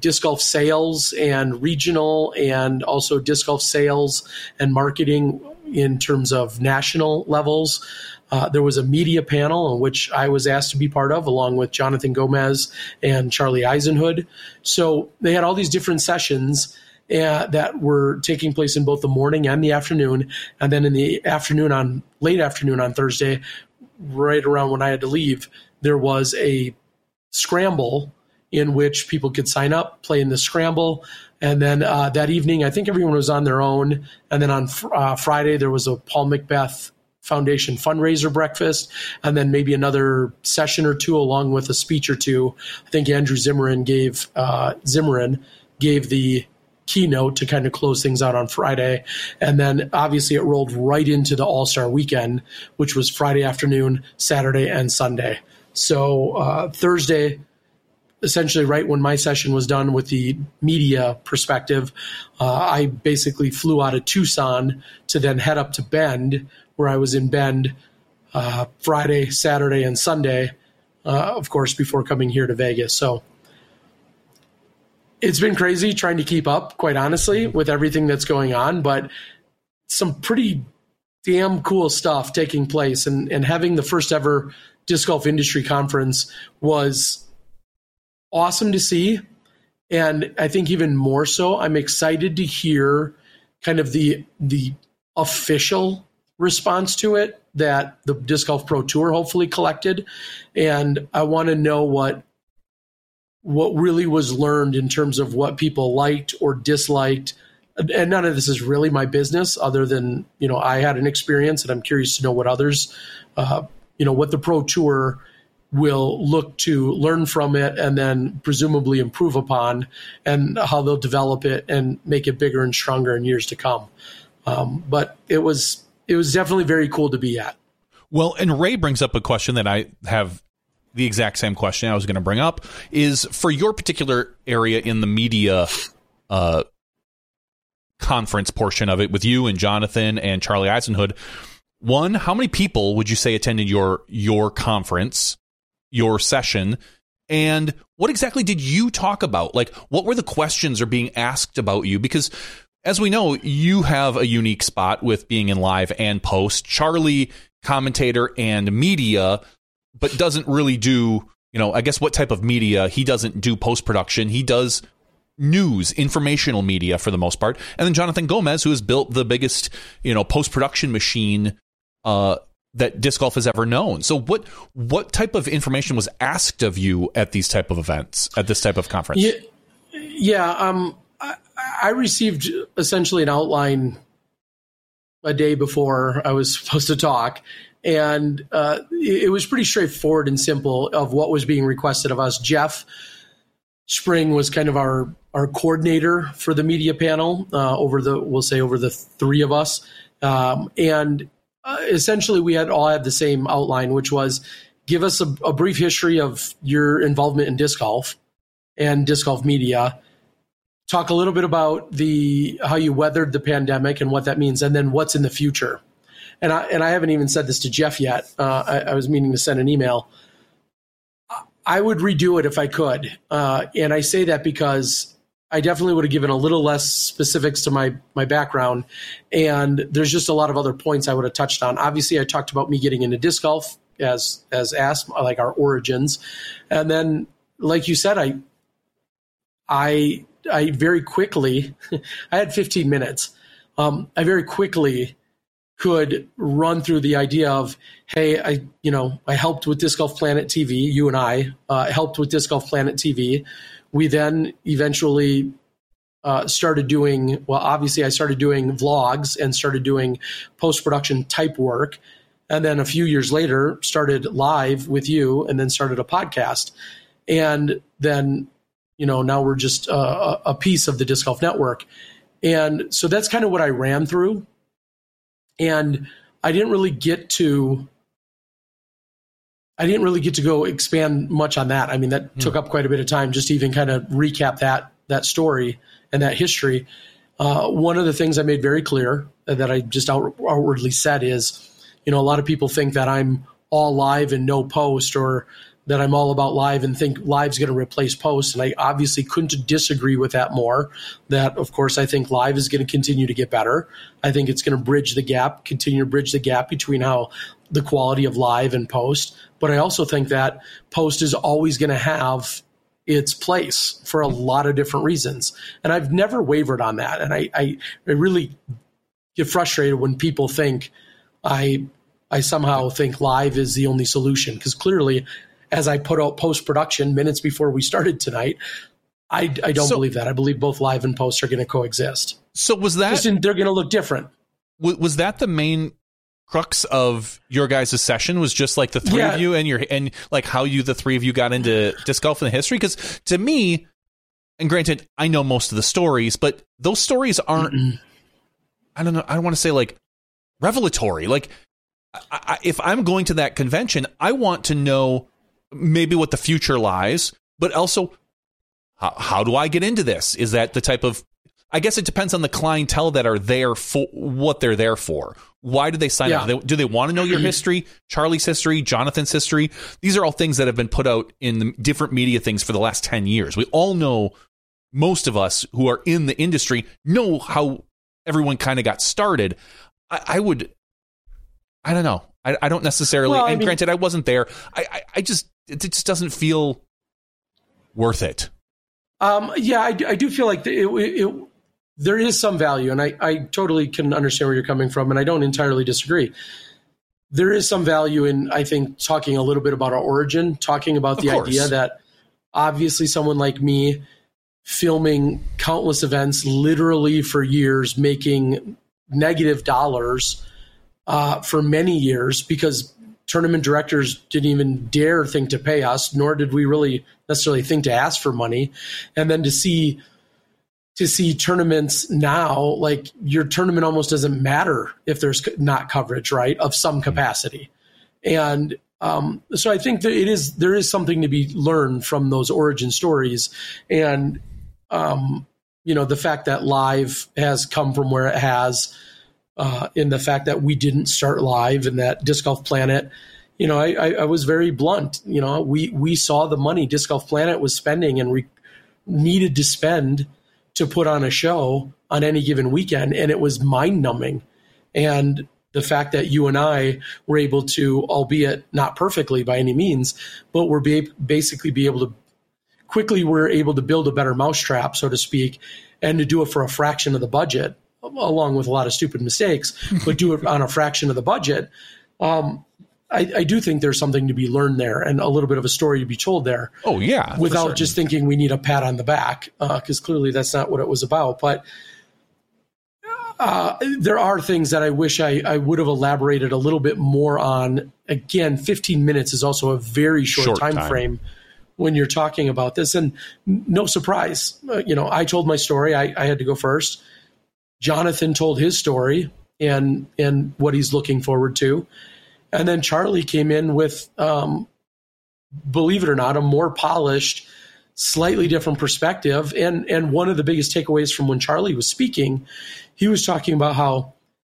disc golf sales and regional, and also disc golf sales and marketing in terms of national levels. Uh, there was a media panel in which I was asked to be part of, along with Jonathan Gomez and Charlie Eisenhood. So they had all these different sessions uh, that were taking place in both the morning and the afternoon. And then in the afternoon, on late afternoon on Thursday, right around when I had to leave, there was a scramble in which people could sign up, play in the scramble. And then uh, that evening, I think everyone was on their own. And then on uh, Friday, there was a Paul McBeth Foundation fundraiser breakfast, and then maybe another session or two along with a speech or two. I think Andrew Zimmern gave uh, Zimmern gave the keynote to kind of close things out on Friday. And then obviously it rolled right into the All Star weekend, which was Friday afternoon, Saturday, and Sunday. So uh, Thursday, essentially right when my session was done with the media perspective, uh, I basically flew out of Tucson to then head up to Bend, where I was in Bend uh, Friday, Saturday, and Sunday, uh, of course, before coming here to Vegas. So it's been crazy trying to keep up, quite honestly, with everything that's going on, but some pretty damn cool stuff taking place. And, and having the first ever disc golf industry conference was awesome to see. And I think even more so, I'm excited to hear kind of the the official response to it that the Disc Golf Pro Tour hopefully collected, and I want to know what what really was learned in terms of what people liked or disliked. And none of this is really my business, other than you know I had an experience, and I'm curious to know what others, uh, you know, what the Pro Tour will look to learn from it and then presumably improve upon, and how they'll develop it and make it bigger and stronger in years to come. Um, but it was it was definitely very cool to be at. Well, and Ray brings up a question that I have the exact same question I was going to bring up is for your particular area in the media uh, conference portion of it with you and Jonathan and Charlie Eisenhood. One, how many people would you say attended your your conference, your session? And what exactly did you talk about? Like, what were the questions are being asked about you? Because as we know, you have a unique spot with being in live and post. Charlie, commentator and media, but doesn't really do, you know, I guess what type of media? He doesn't do post production. He does news, informational media for the most part. And then Jonathan Gomez, who has built the biggest, you know, post production machine uh, that disc golf has ever known. So what what type of information was asked of you at these type of events, at this type of conference? Yeah, yeah um, I received essentially an outline a day before I was supposed to talk, and uh, it was pretty straightforward and simple of what was being requested of us. Jeff Spring was kind of our our coordinator for the media panel uh, over the we'll say over the three of us, um, and uh, essentially we had all had the same outline, which was give us a, a brief history of your involvement in disc golf and disc golf media talk a little bit about the how you weathered the pandemic and what that means, and then what's in the future. And I and I haven't even said this to Jeff yet. Uh, I, I, was meaning to send an email. I would redo it if I could, uh, and I say that because I definitely would have given a little less specifics to my my background, and there's just a lot of other points I would have touched on. Obviously, I talked about me getting into disc golf as as asked, like our origins, and then like you said, I I I very quickly, I had 15 minutes. Um, I very quickly could run through the idea of, hey, I, you know, I helped with Disc Golf Planet TV. You and I uh, helped with Disc Golf Planet TV. We then eventually uh, started doing, well, obviously, I started doing vlogs and started doing post production type work. And then a few years later, started live with you and then started a podcast. And then you know now we're just a, a piece of the disc golf network. And so that's kind of what i ran through. And i didn't really get to i didn't really get to go expand much on that. I mean that mm. took up quite a bit of time just to even kind of recap that that story and that history. Uh, one of the things i made very clear that i just out, outwardly said is you know a lot of people think that i'm all live and no post or that I'm all about live and think live's going to replace post. And I obviously couldn't disagree with that more. That, of course, I think live is going to continue to get better. I think it's going to bridge the gap, continue to bridge the gap between how the quality of live and post. But I also think that post is always going to have its place for a lot of different reasons. And I've never wavered on that. And I, I, I really get frustrated when people think I I somehow think live is the only solution because clearly as I put out post production minutes before we started tonight. I, I don't so, believe that. I believe both live and post are going to coexist. So was that in, they're going to look different? Was, was that the main crux of your guys' session? Was just like the three yeah. of you and your and like how you the three of you got into disc golf in the history? Because to me, and granted, I know most of the stories, but those stories aren't. Mm-mm. I don't know. I don't want to say like revelatory. Like, I, if I'm going to that convention, I want to know maybe what the future lies, but also how, how do I get into this? Is that the type of I guess it depends on the clientele that are there for what they're there for. Why do they sign yeah. up? Do they, want to know your history, Charlie's history, Jonathan's history? These are all things that have been put out in the different media things for the last 10 years. We all know, most of us who are in the industry know how everyone kind of got started. I, I, would, I don't know. I, I don't necessarily, well, and mean, granted, I wasn't there. I, I, I just, it just doesn't feel worth it. Um, yeah, I, I do feel like it, it, there is some value, and I, I totally can understand where you're coming from, and I don't entirely disagree. There is some value in, I think, talking a little bit about our origin, talking about the idea that obviously someone like me filming countless events literally for years, making negative dollars uh, for many years because tournament directors didn't even dare think to pay us, nor did we really necessarily think to ask for money. And then to see to see tournaments now, like your tournament almost doesn't matter if there's not coverage, right, of some capacity. And um, so I think that it is there is something to be learned from those origin stories, and um, you know the fact that live has come from where it has, uh, in the fact that we didn't start live and that Disc Golf Planet, you know, I, I, I was very blunt. You know, we we saw the money Disc Golf Planet was spending and we needed to spend to put on a show on any given weekend, and it was mind numbing. And the fact that you and I were able to, albeit not perfectly by any means, but we're be, basically be able to quickly we're able to build a better mousetrap, so to speak, and to do it for a fraction of the budget, along with a lot of stupid mistakes, but do it on a fraction of the budget. Um, I, I, do think there's something to be learned there and a little bit of a story to be told there. Oh yeah, without just thinking we need a pat on the back because uh, clearly that's not what it was about. But uh, there are things that I wish I, I, would have elaborated a little bit more on. Again, 15 minutes is also a very short, short time, time, frame when you're talking about this, and no surprise, uh, you know, I told my story. I, I had to go first. Jonathan told his story and and what he's looking forward to and then Charlie came in with, um, believe it or not, a more polished, slightly different perspective. And and one of the biggest takeaways from when Charlie was speaking, he was talking about how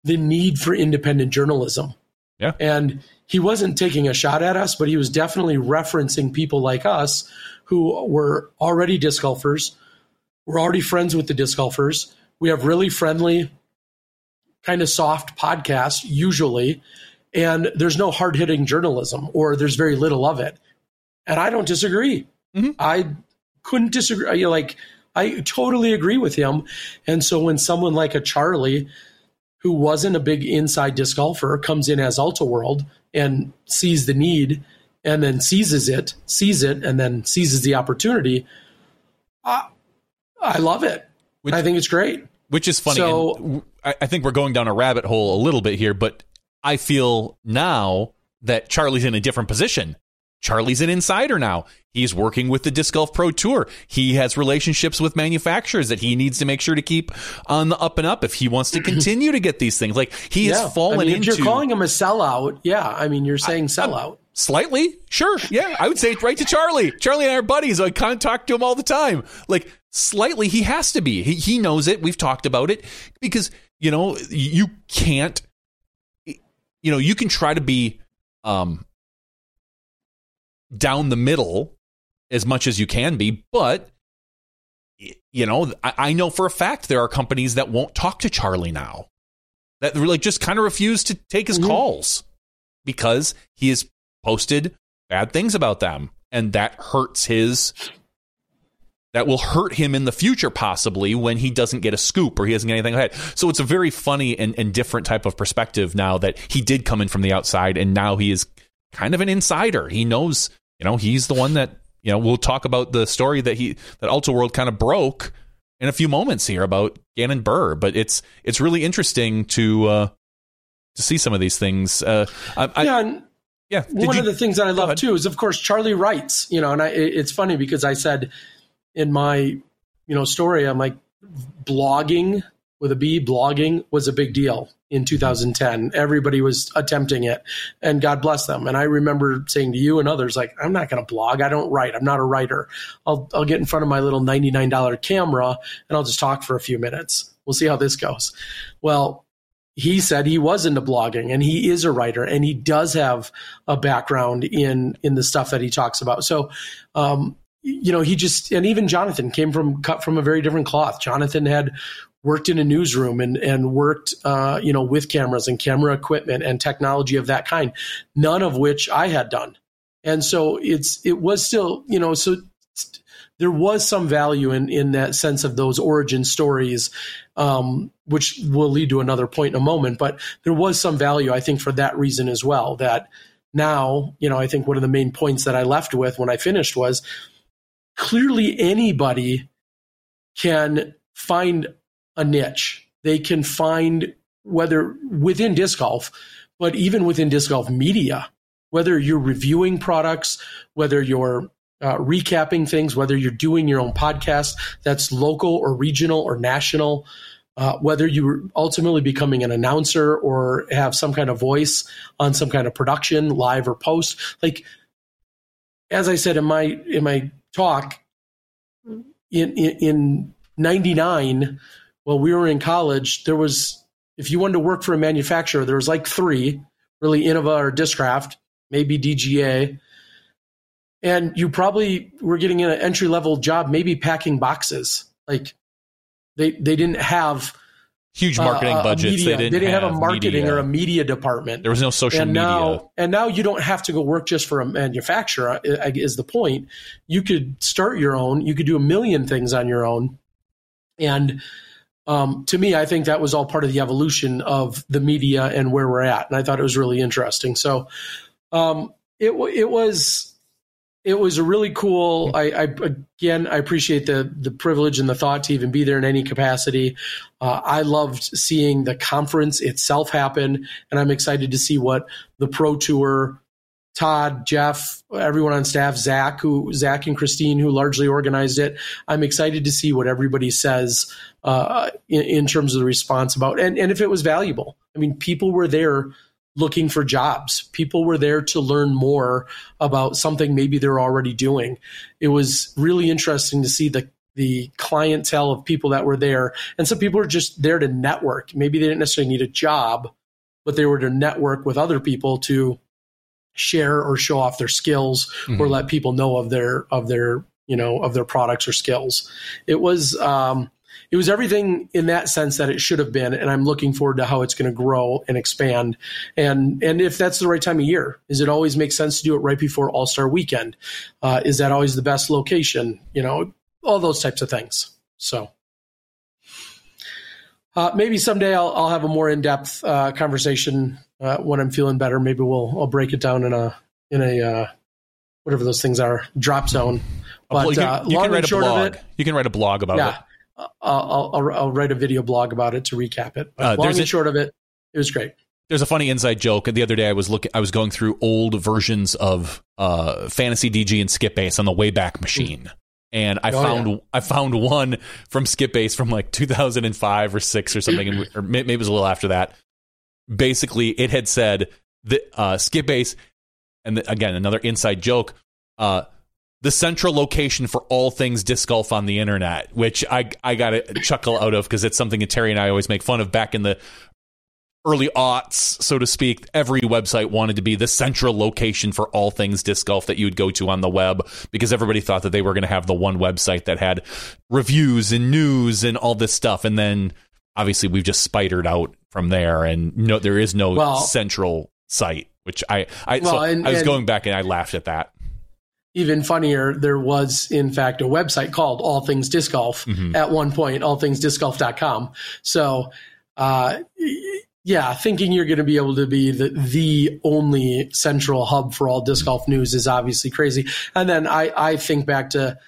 the need for independent journalism. Yeah. And he wasn't taking a shot at us, but he was definitely referencing people like us who were already disc golfers. We're already friends with the disc golfers. We have really friendly, kind of soft podcasts usually and there's no hard hitting journalism or there's very little of it. And I don't disagree. Mm-hmm. I couldn't disagree. Like, I totally agree with him. And so when someone like a Charlie, who wasn't a big inside disc golfer, comes in as Ultiworld and sees the need and then seizes it, sees it, and then seizes the opportunity, I, I love it. Which, I think it's great. Which is funny. So, I think we're going down a rabbit hole a little bit here, but I feel now that Charlie's in a different position. Charlie's an insider now. He's working with the Disc Golf Pro Tour. He has relationships with manufacturers that he needs to make sure to keep on the up and up if he wants to continue to get these things. Like he yeah. has fallen I mean, into. You're calling him a sellout, yeah. I mean, you're saying sellout. Slightly, sure, yeah. I would say right to Charlie. Charlie and I are buddies. I kind of talk to him all the time. Like slightly, he has to be. He, he knows it. We've talked about it because you know you can't you know, you can try to be um, down the middle as much as you can be, but you know, I, I, know for a fact there are companies that won't talk to Charlie now, that really just kind of refuse to take his mm-hmm. calls because he has posted bad things about them, and that hurts his that will hurt him in the future, possibly when he doesn't get a scoop or he doesn't get anything ahead. So it's a very funny and, and different type of perspective now that he did come in from the outside and now he is kind of an insider. He knows you know, he's the one that you know we'll talk about the story that he that Ultiworld kind of broke in a few moments here about Gannon Buhr. But it's it's really interesting to uh, to see some of these things. Uh, I, yeah. Yeah. One you, of the things that I love too is, of course, Charlie writes. You know, and I, it's funny because I said in my, you know, story, I'm like, blogging with a B, blogging was a big deal in 2010. Everybody was attempting it, and God bless them. And I remember saying to you and others, like, I'm not going to blog. I don't write. I'm not a writer. I'll, I'll get in front of my little $99 camera and I'll just talk for a few minutes. We'll see how this goes. Well, he said he was into blogging and he is a writer and he does have a background in in the stuff that he talks about. So, um, you know, he just and even Jonathan came from cut from a very different cloth. Jonathan had worked in a newsroom and and worked uh, you know with cameras and camera equipment and technology of that kind, none of which I had done. And so it's it was still you know so there was some value in in that sense of those origin stories, um, which will lead to another point in a moment. But there was some value, I think, for that reason as well. That now, you know, I think one of the main points that I left with when I finished was clearly anybody can find a niche. They can find whether within disc golf, but even within disc golf media, whether you're reviewing products, whether you're uh, recapping things, whether you're doing your own podcast that's local or regional or national, uh, whether you're ultimately becoming an announcer or have some kind of voice on some kind of production, live or post. Like, as I said in my in my talk, in in, in '99, while we were in college, there was if you wanted to work for a manufacturer, there was like three, really Innova or Discraft, maybe DGA and you probably were getting an entry level job, maybe packing boxes. Like they they didn't have huge marketing uh, budgets. Media, they didn't, they didn't have, have, a marketing media. or a media department. There was no social and media. Now, and now you don't have to go work just for a manufacturer. Is the point? You could start your own. You could do a million things on your own. And um, to me, I think that was all part of the evolution of the media and where we're at. And I thought it was really interesting. So um, it it was it was a really cool. I, I, again, I appreciate the the privilege and the thought to even be there in any capacity. Uh, I loved seeing the conference itself happen, and I'm excited to see what the pro tour, Todd, Jeff, everyone on staff, Zach, who Zach and Christine, who largely organized it. I'm excited to see what everybody says uh, in, in terms of the response about and and if it was valuable. I mean, people were there looking for jobs. People were there to learn more about something maybe they're already doing. It was really interesting to see the the clientele of people that were there. And some people are just there to network. Maybe they didn't necessarily need a job, but they were to network with other people to share or show off their skills mm-hmm. or let people know of their of their you know of their products or skills. It was um, it was everything in that sense that it should have been, and I'm looking forward to how it's going to grow and expand. And and if that's the right time of year, is it always make sense to do it right before All Star Weekend? Uh, is that always the best location? You know, all those types of things. So. Uh, maybe someday I'll, I'll, have a more in-depth uh, conversation uh, when I'm feeling better. Maybe we'll I'll break it down in a in a uh, whatever those things are drop zone. But you can, uh, you can write a blog. It, you can write a blog about yeah, it. I'll, I'll, I'll, write a video blog about it to recap it. Uh, long and a, short of it, it was great. There's a funny inside joke. The other day, I was looking, I was going through old versions of uh, Fantasy DG and Skip Ace on the Wayback Machine, and I oh, found yeah. I found one from Skip Ace from like 2005 or six or something, or maybe it was a little after that. Basically, it had said that uh, Skip Ace, and the, again another inside joke. Uh, the central location for all things disc golf on the internet, which I I got a chuckle out of because it's something that Terry and I always make fun of back in the early aughts, so to speak. Every website wanted to be the central location for all things disc golf that you would go to on the web because everybody thought that they were going to have the one website that had reviews and news and all this stuff. And then obviously we've just spidered out from there, and no, there is no well, central site. Which I I, well, so and, I was and, going back and I laughed at that even funnier, there was in fact a website called All Things Disc Golf mm-hmm. at one point, allthingsdiscgolf.com. So, uh, yeah, thinking you're going to be able to be the the only central hub for all disc golf news is obviously crazy. And then I I think back to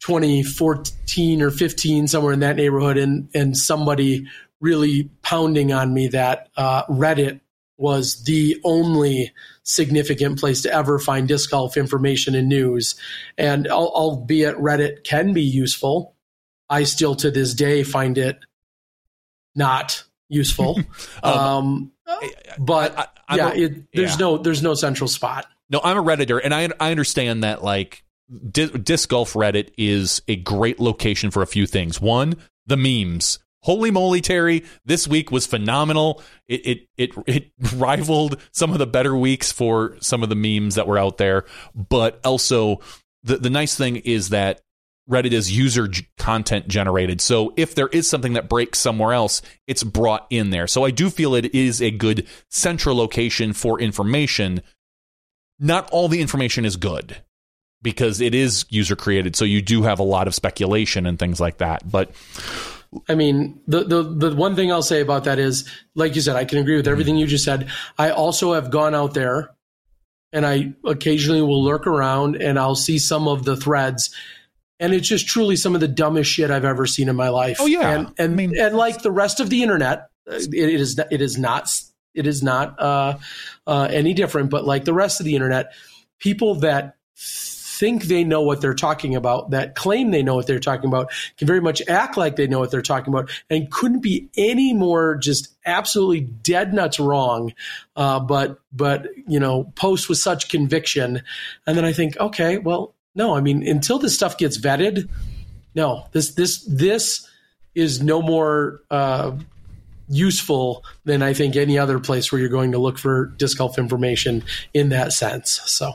2014 or 15 somewhere in that neighborhood and and somebody really pounding on me that uh, Reddit was the only significant place to ever find disc golf information and news. And albeit Reddit can be useful, I still to this day find it not useful. um, um, but I, I, yeah, it, there's yeah. no there's no central spot. No, I'm a redditor, and I I understand that like disc golf Reddit is a great location for a few things. One, the memes. Holy moly, Terry! This week was phenomenal. It, it it it rivaled some of the better weeks for some of the memes that were out there. But also, the the nice thing is that Reddit is user g- content generated. So if there is something that breaks somewhere else, it's brought in there. So I do feel it is a good central location for information. Not all the information is good because it is user created. So you do have a lot of speculation and things like that. But I mean, the, the the one thing I'll say about that is, like you said, I can agree with everything you just said. I also have gone out there and I occasionally will lurk around and I'll see some of the threads and it's just truly some of the dumbest shit I've ever seen in my life. Oh yeah, and and, I mean, and like the rest of the internet, it is it is not it is not uh, uh, any different. But like the rest of the internet, people that think they know what they're talking about, that claim they know what they're talking about, can very much act like they know what they're talking about, and couldn't be any more just absolutely dead nuts wrong. Uh, but but you know, post with such conviction, and then I think, okay, well, no, I mean, until this stuff gets vetted, no, this this this is no more uh, useful than I think any other place where you're going to look for disc golf information in that sense. So,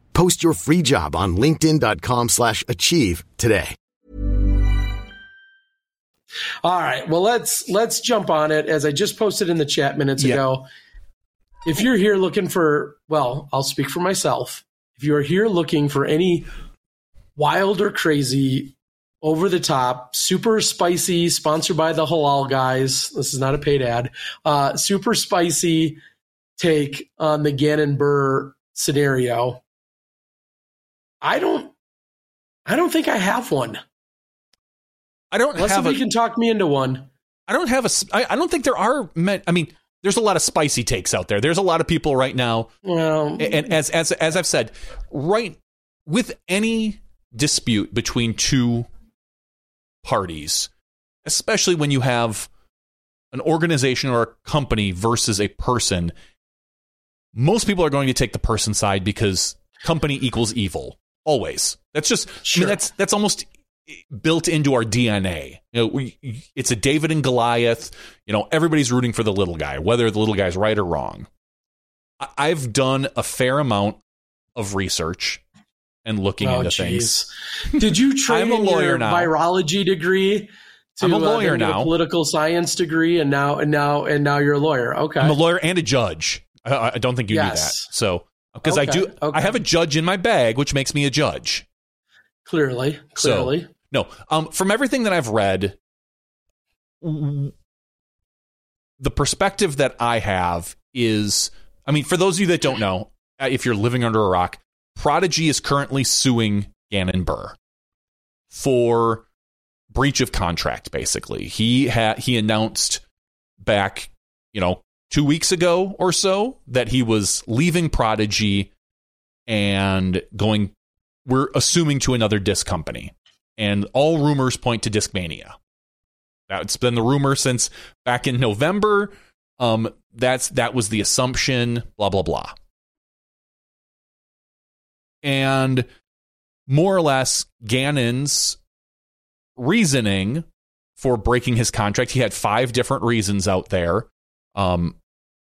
Post your free job on linkedin.com slash achieve today. All right. Well, let's let's jump on it. As I just posted in the chat minutes yep. ago, if you're here looking for, well, I'll speak for myself. If you're here looking for any wild or crazy, over the top, super spicy, sponsored by the halal guys. This is not a paid ad. Uh, super spicy take on the Gannon Buhr scenario. I don't. I don't think I have one. I don't Unless have. If a, you can talk me into one. I don't have a. I, I don't think there are. I mean, there's a lot of spicy takes out there. There's a lot of people right now. Well, and as as as I've said, right with any dispute between two parties, especially when you have an organization or a company versus a person, most people are going to take the person side because company equals evil. Always. That's just. Sure. I mean, that's that's almost built into our DNA. You know, we, it's a David and Goliath. You know, everybody's rooting for the little guy, whether the little guy's right or wrong. I've done a fair amount of research and looking oh, into geez. things. Did you trade I'm a lawyer now. virology degree to I'm a uh, lawyer uh, now. A political science degree, and now and now and now you're a lawyer. Okay, I'm a lawyer and a judge. I, I don't think you yes. knew that. So because okay. I do, okay. I have a judge in my bag, which makes me a judge. Clearly, clearly. So, no, um, from everything that I've read, the perspective that I have is, I mean, for those of you that don't know, uh, if you're living under a rock, Prodigy is currently suing Gannon Buhr for breach of contract. Basically, he had he announced back, you know, two weeks ago or so that he was leaving Prodigy and going, we're assuming to another disc company. And all rumors point to Discmania. That's been the rumor since back in November. Um, that's that was the assumption. Blah blah blah. And more or less, Gannon's reasoning for breaking his contract. He had five different reasons out there um,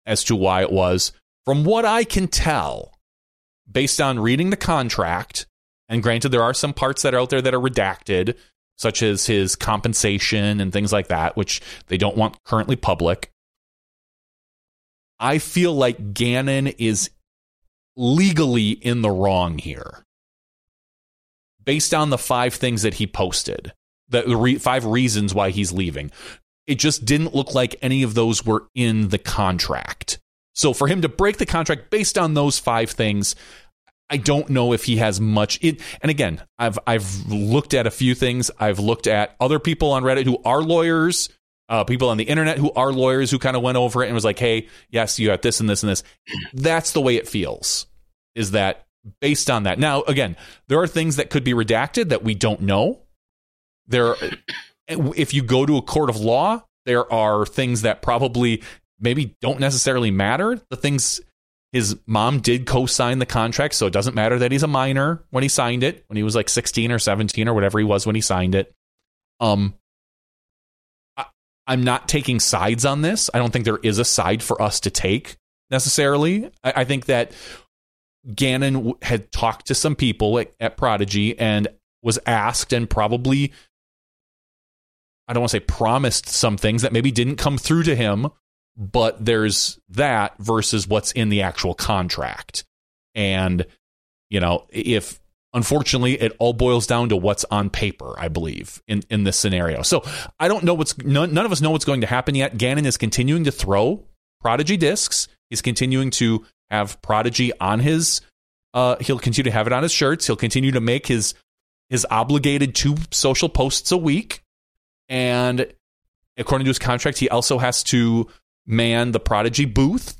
as to why it was. From what I can tell, based on reading the contract, and granted, there are some parts that are out there that are redacted, such as his compensation and things like that, which they don't want currently public. I feel like Gannon is legally in the wrong here based on the five things that he posted, the, re- five reasons why he's leaving. It just didn't look like any of those were in the contract. So for him to break the contract based on those five things, I don't know if he has much it and again, I've I've looked at a few things. I've looked at other people on Reddit who are lawyers, uh, people on the internet who are lawyers who kind of went over it and was like, "Hey, yes, you got this and this and this." That's the way it feels. Is that based on that? Now, again, there are things that could be redacted that we don't know. There if you go to a court of law, there are things that probably maybe don't necessarily matter. The things his mom did co-sign the contract, so it doesn't matter that he's a minor when he signed it, when he was like 16 or 17 or whatever he was when he signed it. Um I'm not taking sides on this. I don't think there is a side for us to take necessarily. I, I think that Gannon had talked to some people at, at Prodigy and was asked and probably I don't want to say promised some things that maybe didn't come through to him but there's that versus what's in the actual contract. And, you know, if unfortunately it all boils down to what's on paper, I believe, in, in this scenario. So I don't know what's, none, none of us know what's going to happen yet. Gannon is continuing to throw Prodigy discs. He's continuing to have Prodigy on his, uh, he'll continue to have it on his shirts. He'll continue to make his, his obligated two social posts a week. And according to his contract, he also has to man the Prodigy booth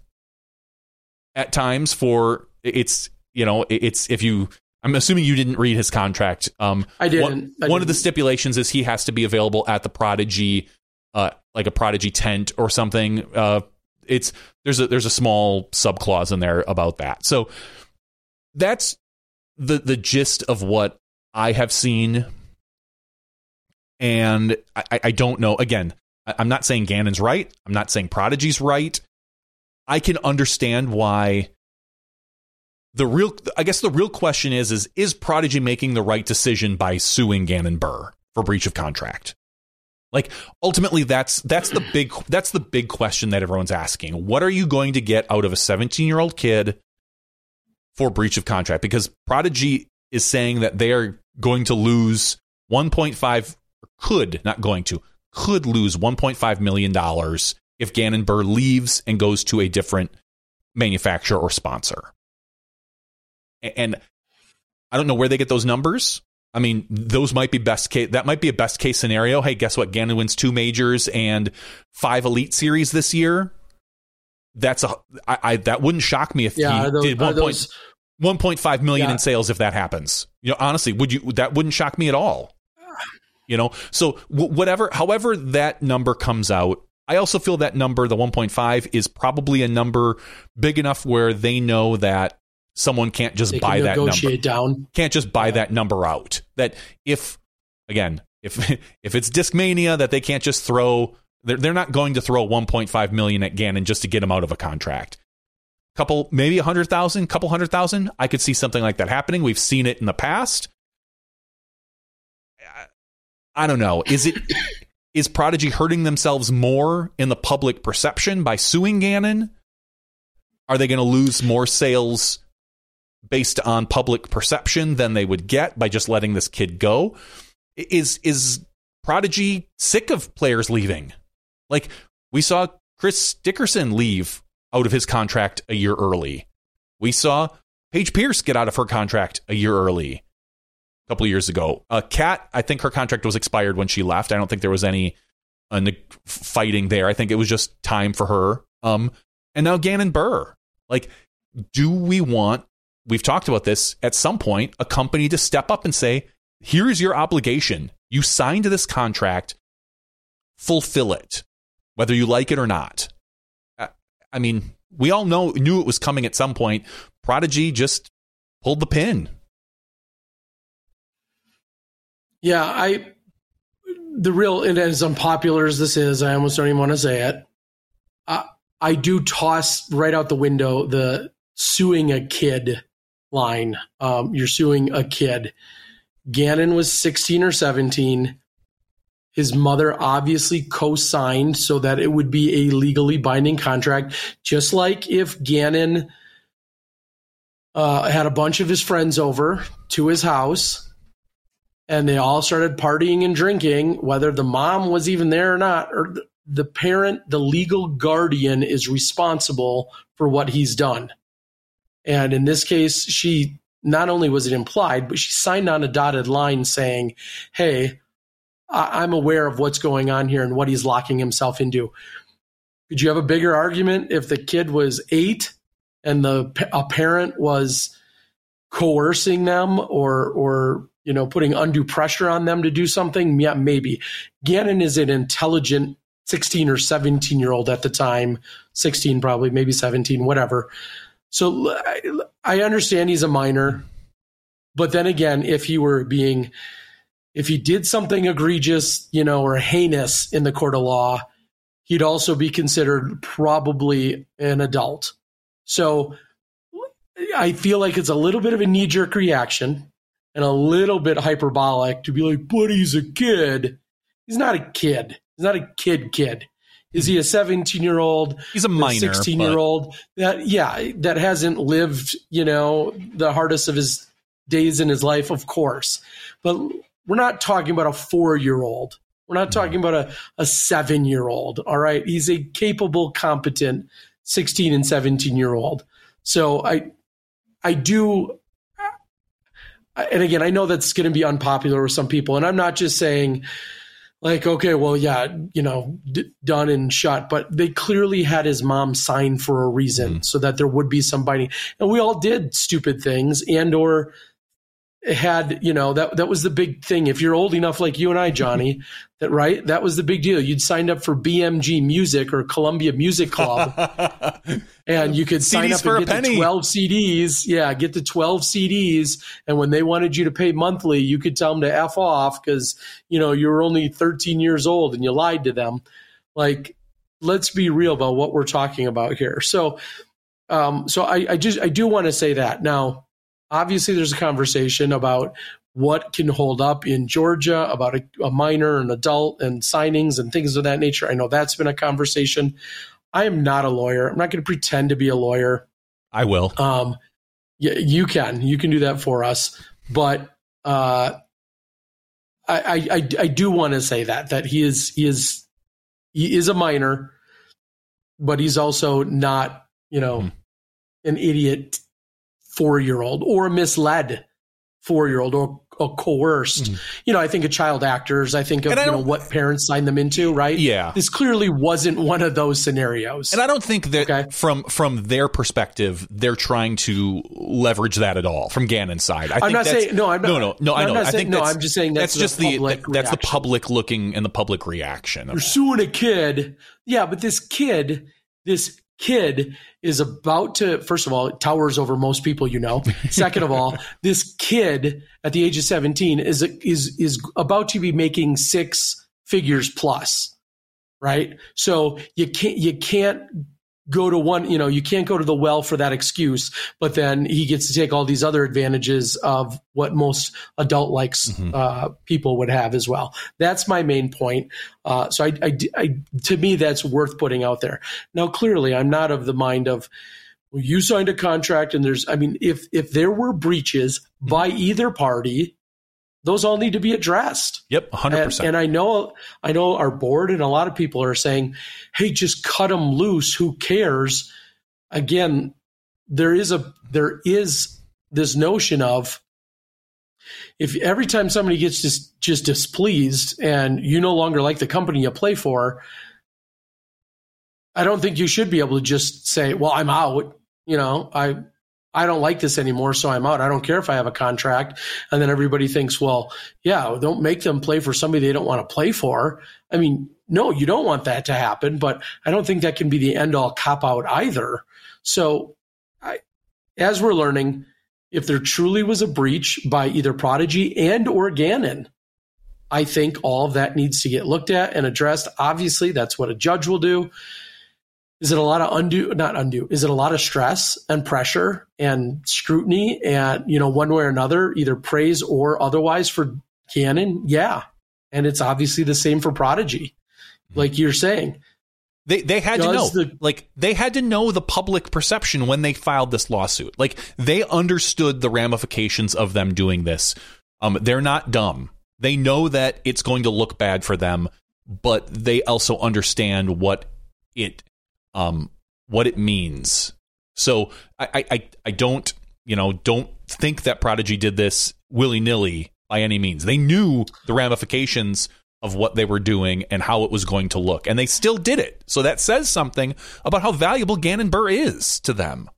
at times for it's you know it's if you I'm assuming you didn't read his contract. Um, I didn't. One, I didn't. one of the stipulations is he has to be available at the Prodigy, uh, like a Prodigy tent or something. Uh, it's there's a there's a small sub clause in there about that. So that's the the gist of what I have seen, and I, I don't know. Again, I'm not saying Gannon's right. I'm not saying Prodigy's right. I can understand why the real I guess the real question is is is Prodigy making the right decision by suing Gannon Buhr for breach of contract? Like ultimately that's that's the big that's the big question that everyone's asking. What are you going to get out of a 17-year-old kid for breach of contract? Because Prodigy is saying that they are going to lose 1.5 could not going to could lose $1.5 million if Gannon Buhr leaves and goes to a different manufacturer or sponsor. And I don't know where they get those numbers. I mean, those might be best case. That might be a best case scenario. Hey, guess what? Gannon wins two majors and five Elite Series this year. That's a I, I that wouldn't shock me if yeah, he those, did one point one point five million yeah. in sales if that happens. You know, honestly, would you? That wouldn't shock me at all you know? So w- whatever however that number comes out i also feel that number the 1.5 is probably a number big enough where they know that someone can't just they buy that number. down. Can't just buy yeah. that number out. That if again if if it's discmania that they can't just throw they're, they're not going to throw 1.5 million at gannon just to get him out of a contract. Couple maybe a hundred thousand couple hundred thousand i could see something like that happening. We've seen it in the past I don't know. Is it is Prodigy hurting themselves more in the public perception by suing Gannon? Are they going to lose more sales based on public perception than they would get by just letting this kid go? Is is Prodigy sick of players leaving? Like we saw Chris Dickerson leave out of his contract a year early. We saw Paige Pierce get out of her contract a year early couple years ago. Uh, Kat, I think her contract was expired when she left. I don't think there was any uh, fighting there. I think it was just time for her. Um, and now Gannon Buhr. Like, do we want, we've talked about this at some point, a company to step up and say, here is your obligation. You signed this contract, fulfill it, whether you like it or not. I mean, we all know knew it was coming at some point. Prodigy just pulled the pin. Yeah, I the real and as unpopular as this is, I almost don't even want to say it. I, I do toss right out the window the suing a kid line. Um, you're suing a kid. Gannon was 16 or 17. His mother obviously co signed so that it would be a legally binding contract, just like if Gannon uh, had a bunch of his friends over to his house and they all started partying and drinking, whether the mom was even there or not, or the parent, the legal guardian is responsible for what he's done. And in this case, she not only was it implied, but she signed on a dotted line saying, Hey, I'm aware of what's going on here and what he's locking himself into. Could you have a bigger argument if the kid was eight and the a parent was coercing them or or you know, putting undue pressure on them to do something? Yeah, maybe. Gannon is an intelligent 16 or 17 year old at the time, 16 probably, maybe 17, whatever. So I understand he's a minor. But then again, if he were being, if he did something egregious, you know, or heinous in the court of law, he'd also be considered probably an adult. So I feel like it's a little bit of a knee jerk reaction and a little bit hyperbolic to be like, but he's a kid. He's not a kid. He's not a kid kid. Is he a 17 year old? He's a minor 16 year old that, yeah, that hasn't lived, you know, the hardest of his days in his life, of course. But we're not talking about a four year old. We're not talking about a, a seven year old. All right. He's a capable, competent 16 and 17 year old. So I, I do and again, I know that's going to be unpopular with some people, and I'm not just saying like, okay, well, yeah, you know, d- done and shut, but they clearly had his mom sign for a reason mm. so that there would be some binding, and we all did stupid things and or had you know that that was the big thing. If you're old enough like you and I Johnny that right? That was the big deal. You'd signed up for BMG Music or Columbia Music Club. And you could sign up and get the 12 CDs yeah get the 12 CDs and when they wanted you to pay monthly you could tell them to f off cuz you know you were only 13 years old and you lied to them. Like let's be real about what we're talking about here. So um so I I just I do want to say that. Now obviously there's a conversation about what can hold up in Georgia about a, a, minor, an adult, and signings and things of that nature. I know that's been a conversation. I am not a lawyer. I'm not going to pretend to be a lawyer. I will. Um, yeah, you can. You can do that for us. But uh, I, I, I do want to say that that he is he is he is a minor, but he's also not you know mm. an idiot four year old or a misled four year old or a coerced. Mm-hmm. You know, I think of child actors. I think of you know what parents sign them into. Right? Yeah. This clearly wasn't one of those scenarios. And I don't think that okay. from from their perspective, they're trying to leverage that at all from Gannon's side. I am not saying no. I'm not, no, no, no. I know. I think no. I'm just saying that's, that's just the, that, that's the public looking and the public reaction. You're suing a kid. Yeah, but this kid, this kid is about to first of all it towers over most people you know. Second of all this kid at the age of 17 is is is about to be making six figures plus right? So you can't you can't go to one, you know, you can't go to the well for that excuse, but then he gets to take all these other advantages of what most adult likes mm-hmm. uh, people would have as well. That's my main point. Uh, so I, I, I, to me, that's worth putting out there. Now, clearly, I'm not of the mind of, well, you signed a contract and there's, I mean, if, if there were breaches mm-hmm. by either party, those all need to be addressed. Yep, 100. And, and, I know I know our board and a lot of people are saying, "Hey, just cut them loose, who cares?" Again, there is a there is this notion of if every time somebody gets just just displeased and you no longer like the company you play for, I don't think you should be able to just say, "Well, I'm out." You know, I I don't like this anymore, so I'm out. I don't care if I have a contract. And then everybody thinks, well, yeah, don't make them play for somebody they don't want to play for. I mean, no, you don't want that to happen, but I don't think that can be the end all cop out either. So, I, as we're learning, if there truly was a breach by either Prodigy and or Gannon, I think all of that needs to get looked at and addressed. Obviously, that's what a judge will do. Is it a lot of undue, not undue, is it a lot of stress and pressure and scrutiny and, you know, one way or another, either praise or otherwise for Gannon Yeah. And it's obviously the same for Prodigy. Like you're saying, they they had to know the, like they had to know the public perception when they filed this lawsuit. Like they understood the ramifications of them doing this. Um they're not dumb. They know that it's going to look bad for them, but they also understand what it um what it means. So I I I don't, you know, don't think that Prodigy did this willy-nilly by any means. They knew the ramifications of what they were doing and how it was going to look. And they still did it. So that says something about how valuable Gannon Buhr is to them.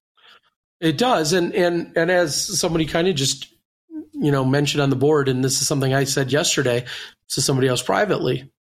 It does. And and and as somebody kind of just you know mentioned on the board, and this is something I said yesterday to somebody else privately.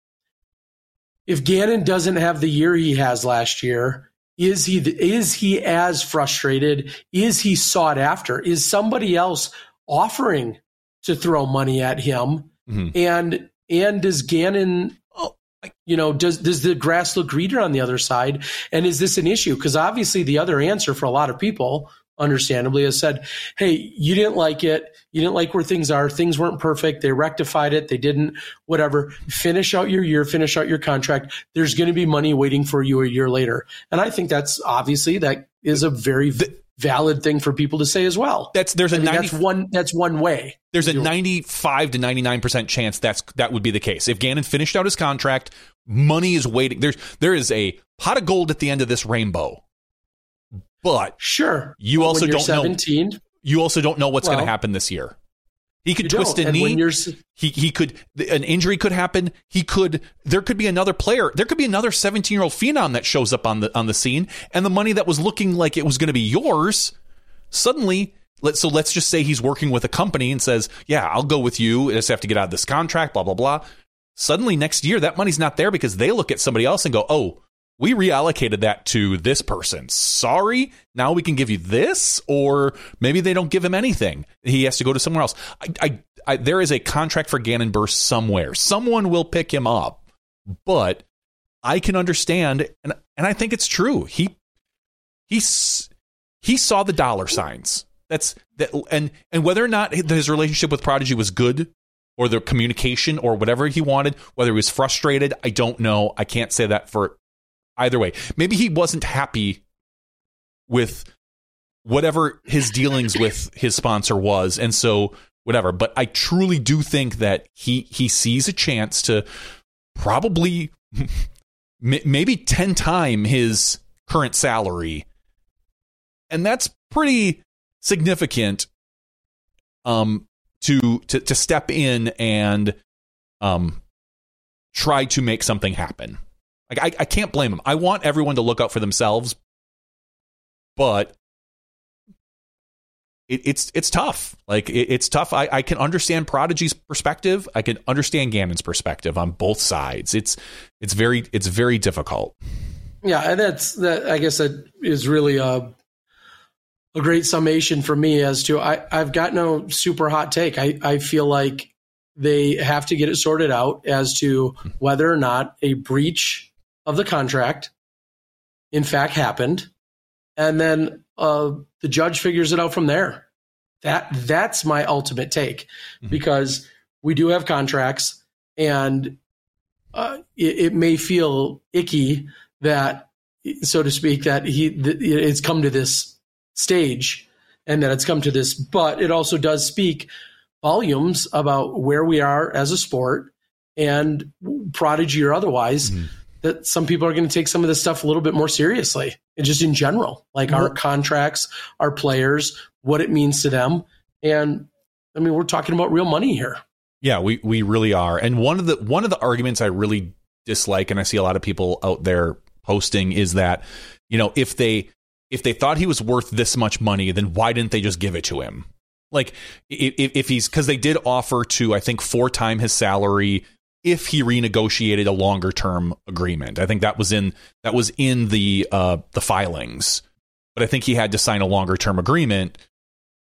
If Gannon doesn't have the year he has last year, is he is he as frustrated? Is he sought after? Is somebody else offering to throw money at him? Mm-hmm. And and does Gannon oh, you know, does does the grass look greener on the other side? And is this an issue? Because obviously, the other answer for a lot of people, understandably, has said, "Hey, you didn't like it. You didn't like where things are. Things weren't perfect. They rectified it. They didn't. Whatever. Finish out your year. Finish out your contract. There's going to be money waiting for you a year later." And I think that's obviously that is a very valid thing for people to say as well. That's there's a I mean, 90, that's one that's one way. There's a 95 to 99% chance that's that would be the case. If Gannon finished out his contract, money is waiting. There's there is a pot of gold at the end of this rainbow. But sure. You also don't 17, know you also don't know what's well, going to happen this year. He could twist a knee. He he could an injury could happen. He could there could be another player. There could be another 17-year-old phenom that shows up on the on the scene and the money that was looking like it was going to be yours suddenly let so let's just say he's working with a company and says, "Yeah, I'll go with you. I just have to get out of this contract, blah blah blah." Suddenly next year that money's not there because they look at somebody else and go, "Oh, we reallocated that to this person. Sorry, now we can give you this, or maybe they don't give him anything. He has to go to somewhere else. I, I, I, there is a contract for Gannon Buhr somewhere. Someone will pick him up, but I can understand, and and I think it's true. He he he saw the dollar signs. That's that, and and whether or not his relationship with Prodigy was good or the communication or whatever he wanted, whether he was frustrated, I don't know. I can't say that for either way. Maybe he wasn't happy with whatever his dealings with his sponsor was, and so whatever. But I truly do think that he he sees a chance to probably maybe ten time his current salary, and that's pretty significant. Um, to to to step in and um try to make something happen. Like I, I can't blame him. I want everyone to look out for themselves, but it, it's it's tough. Like it, it's tough. I, I can understand Prodigy's perspective. I can understand Gannon's perspective on both sides. It's it's very it's very difficult. Yeah, and that's that. I guess that is really a a great summation for me as to I I've got no super hot take. I I feel like they have to get it sorted out as to whether or not a breach of the contract, in fact, happened, and then uh, the judge figures it out from there. That that's my ultimate take, mm-hmm. because we do have contracts, and uh, it, it, may feel icky that, so to speak, that he it's come to this stage and that it's come to this, but it also does speak volumes about where we are as a sport and prodigy or otherwise. Mm-hmm that some people are going to take some of this stuff a little bit more seriously and just in general, like mm-hmm. our contracts, our players, what it means to them. And I mean, we're talking about real money here. Yeah, we, we really are. And one of the one of the arguments I really dislike, and I see a lot of people out there posting is that you know if they if they thought he was worth this much money, then why didn't they just give it to him? Like if, if he's because they did offer to I think four time his salary if he renegotiated a longer term agreement. I think that was in that was in the uh, the filings, but I think he had to sign a longer term agreement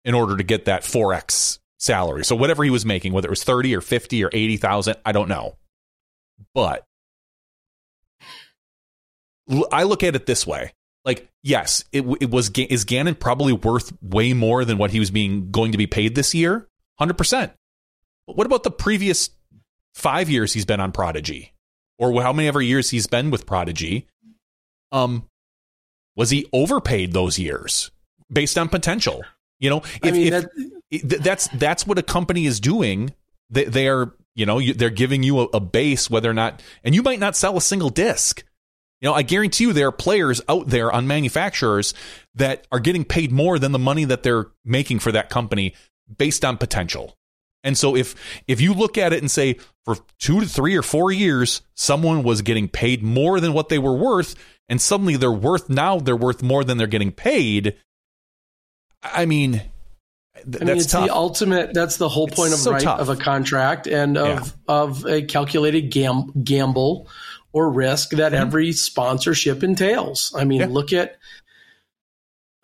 in order to get that four x salary. So whatever he was making, whether it was thirty or fifty or eighty thousand, I don't know, but I look at it this way. Like, yes, it, it was is Gannon probably worth way more than what he was being going to be paid this year, hundred percent. What about the previous five years he's been on Prodigy, or how many ever years he's been with Prodigy? Um, was he overpaid those years based on potential? You know, if, I mean, if, that, that's that's what a company is doing. They, they are, you know, they're giving you a, a base, whether or not, and you might not sell a single disc you know, I guarantee you there are players out there on manufacturers that are getting paid more than the money that they're making for that company based on potential. And so if if you look at it and say for 2 to 3 or 4 years someone was getting paid more than what they were worth and suddenly they're worth now they're worth more than they're getting paid I mean I mean, it's tough. the ultimate. That's the whole point it's of so right tough. of a contract and of yeah. of a calculated gam- gamble or risk that mm-hmm. every sponsorship entails. I mean, yeah. look at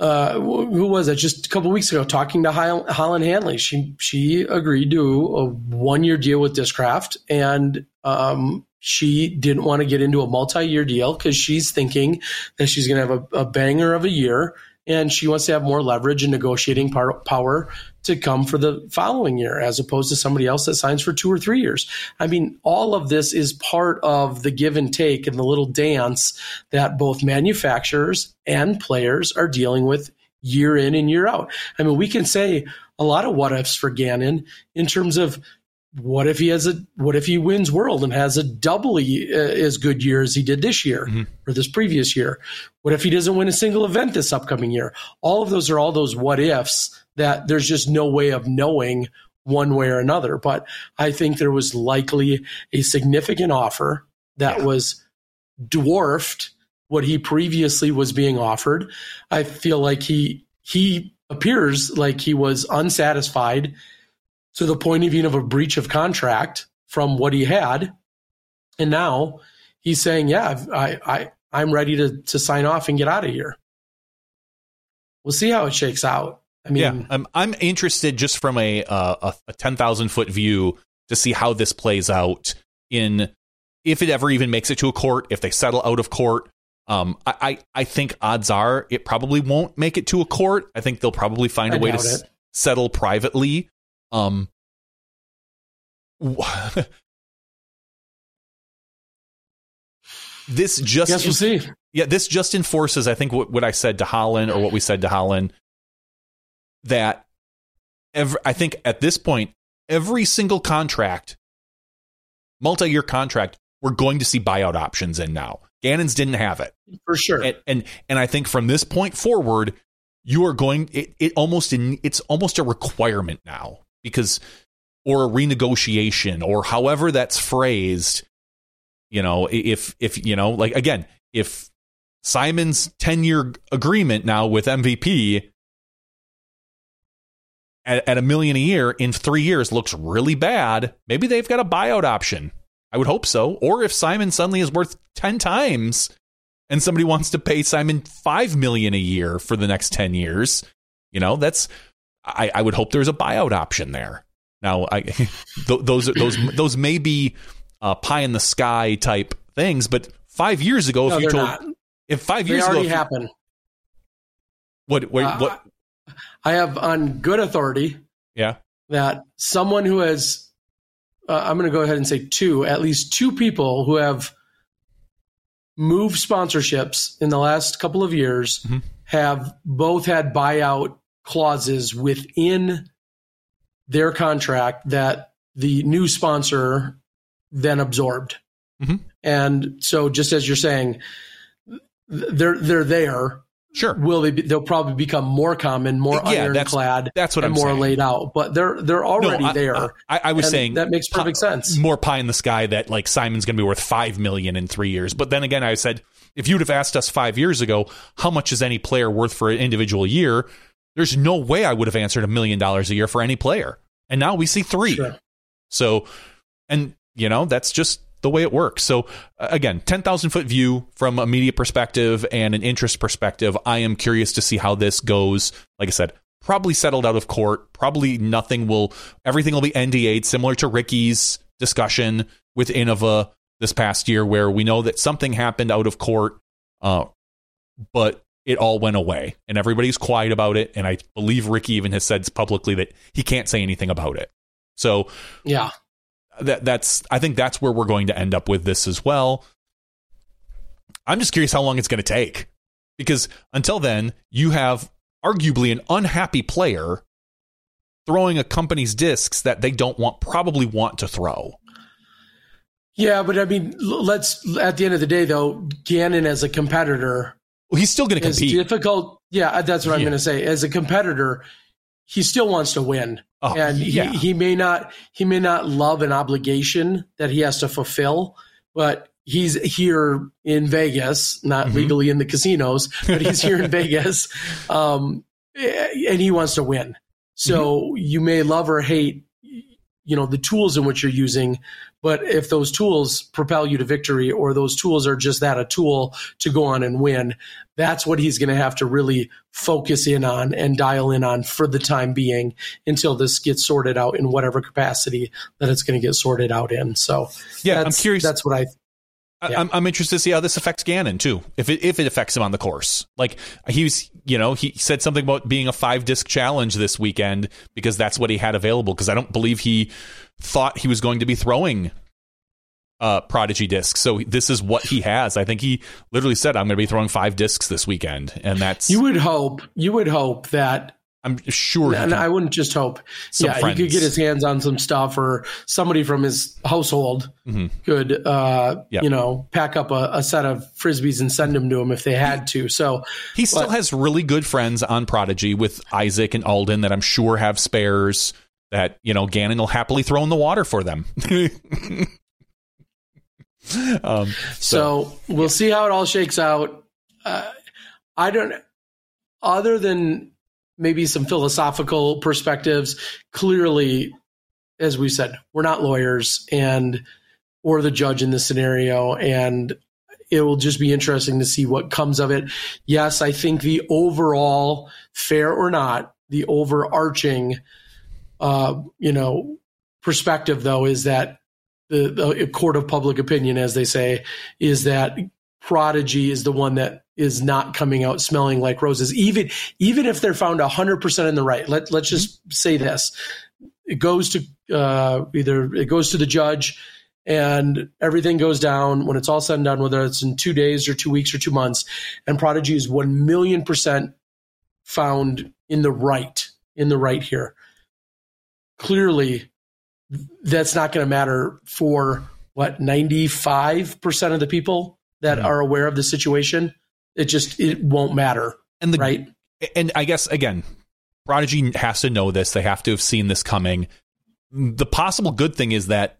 uh, who was it just a couple weeks ago talking to Holyn Handley. She she agreed to a one year deal with Discraft, and um, she didn't want to get into a multi year deal because she's thinking that she's going to have a, a banger of a year and she wants to have more leverage and negotiating power to come for the following year as opposed to somebody else that signs for two or three years. I mean, all of this is part of the give and take and the little dance that both manufacturers and players are dealing with year in and year out. I mean, we can say a lot of what ifs for Gannon in terms of what if he has a what if he wins world and has a doubly uh, as good year as he did this year mm-hmm. or this previous year what if he doesn't win a single event this upcoming year all of those are all those what ifs that there's just no way of knowing one way or another but i think there was likely a significant offer that yeah. was dwarfed what he previously was being offered i feel like he he appears like he was unsatisfied to the point of even of a breach of contract from what he had. And now he's saying, yeah, I, I, I'm ready to, to sign off and get out of here. We'll see how it shakes out. I mean, yeah, I'm, I'm interested just from a, uh, a 10,000 foot view to see how this plays out in if it ever even makes it to a court, if they settle out of court. Um, I, I think odds are it probably won't make it to a court. I think they'll probably find a way to s- settle privately. Um, this just yes, we'll see. Yeah, this just enforces, I think, what, what I said to Holyn or what we said to Holyn that every, I think at this point, every single contract, multi year contract, we're going to see buyout options in now. Gannon's didn't have it for sure, and and, and I think from this point forward, you are going. It, it almost in, it's almost a requirement now because or a renegotiation or however that's phrased you know if if you know like again if Simon's 10 year agreement now with MVP at, at, a million a year in three years looks really bad, maybe they've got a buyout option. I would hope so. Or if Simon suddenly is worth 10 times and somebody wants to pay Simon 5 million a year for the next 10 years, you know, that's, I, I would hope there's a buyout option there. Now, I, those those those may be uh, pie in the sky type things, but five years ago, no, if you told, not. if five they years already ago, happened. What? Wait, uh, what? I have on good authority. Yeah. That someone who has, uh, I'm going to go ahead and say two, at least two people who have moved sponsorships in the last couple of years mm-hmm. have both had buyout clauses within their contract that the new sponsor then absorbed. Mm-hmm. And so, just as you're saying, they're they're there. Sure. Will they? Be, they'll probably become more common, more yeah, ironclad. That's, that's what I'm more saying. laid out. But they're they're already no, I, there. I, I was saying that makes perfect pie, sense. More pie in the sky that like Simon's going to be worth five million in three years. But then again, I said if you'd have asked us five years ago how much is any player worth for an individual year, there's no way I would have answered a million dollars a year for any player. And now we see three. Sure. So, and you know that's just the way it works. So again, 10,000 foot view from a media perspective and an interest perspective. I am curious to see how this goes. Like I said, probably settled out of court. Probably nothing will, everything will be NDA'd, similar to Ricky's discussion with Innova this past year, where we know that something happened out of court, uh, but it all went away and everybody's quiet about it. And I believe Ricky even has said publicly that he can't say anything about it. So, yeah, that that's I think that's where we're going to end up with this as well. I'm just curious how long it's going to take because until then you have arguably an unhappy player throwing a company's discs that they don't want probably want to throw. Yeah, but I mean, let's at the end of the day though, Gannon as a competitor, well, he's still going to compete. Difficult. Yeah, that's what yeah. I'm going to say. As a competitor, he still wants to win. Oh, and yeah. he, he may not he may not love an obligation that he has to fulfill, but he's here in Vegas, not mm-hmm. legally in the casinos, but he's here in Vegas, um, and he wants to win. So mm-hmm. you may love or hate, you know, the tools in which you're using, but if those tools propel you to victory or those tools are just that a tool to go on and win, that's what he's going to have to really focus in on and dial in on for the time being until this gets sorted out in whatever capacity that it's going to get sorted out in. So, yeah, I'm curious. That's what I. I'm, I'm interested to see how this affects Gannon too. If it if it affects him on the course, like he was, you know, he said something about being a five disc challenge this weekend because that's what he had available. Because I don't believe he thought he was going to be throwing uh, Prodigy discs. So this is what he has. I think he literally said, "I'm going to be throwing five discs this weekend," and that's you would hope. You would hope that. I'm sure, and I wouldn't just hope. Yeah, friends. he could get his hands on some stuff, or somebody from his household mm-hmm. could, uh, yep. you know, pack up a, a, set of frisbees and send them to him if they had to. So he still but, has really good friends on Prodigy with Isaac and Alden that I'm sure have spares that you know Gannon will happily throw in the water for them. um, so, so, we'll yeah. see how it all shakes out. Uh, I don't, other than maybe some philosophical perspectives. Clearly, as we said, we're not lawyers and or the judge in this scenario, and it will just be interesting to see what comes of it. Yes, I think the overall, fair or not, the overarching uh, you know, perspective though is that the, the court of public opinion, as they say, is that Prodigy is the one that is not coming out smelling like roses. Even even if they're found hundred percent in the right, let let's just say this: it goes to uh, either it goes to the judge, and everything goes down when it's all said and done, whether it's in two days or two weeks or two months, and Prodigy is one million percent found in the right in the right here clearly that's not going to matter for what 95% of the people that mm-hmm. are aware of the situation it just it won't matter and the, right? And i guess again prodigy has to know this. They have to have seen this coming. The possible good thing is that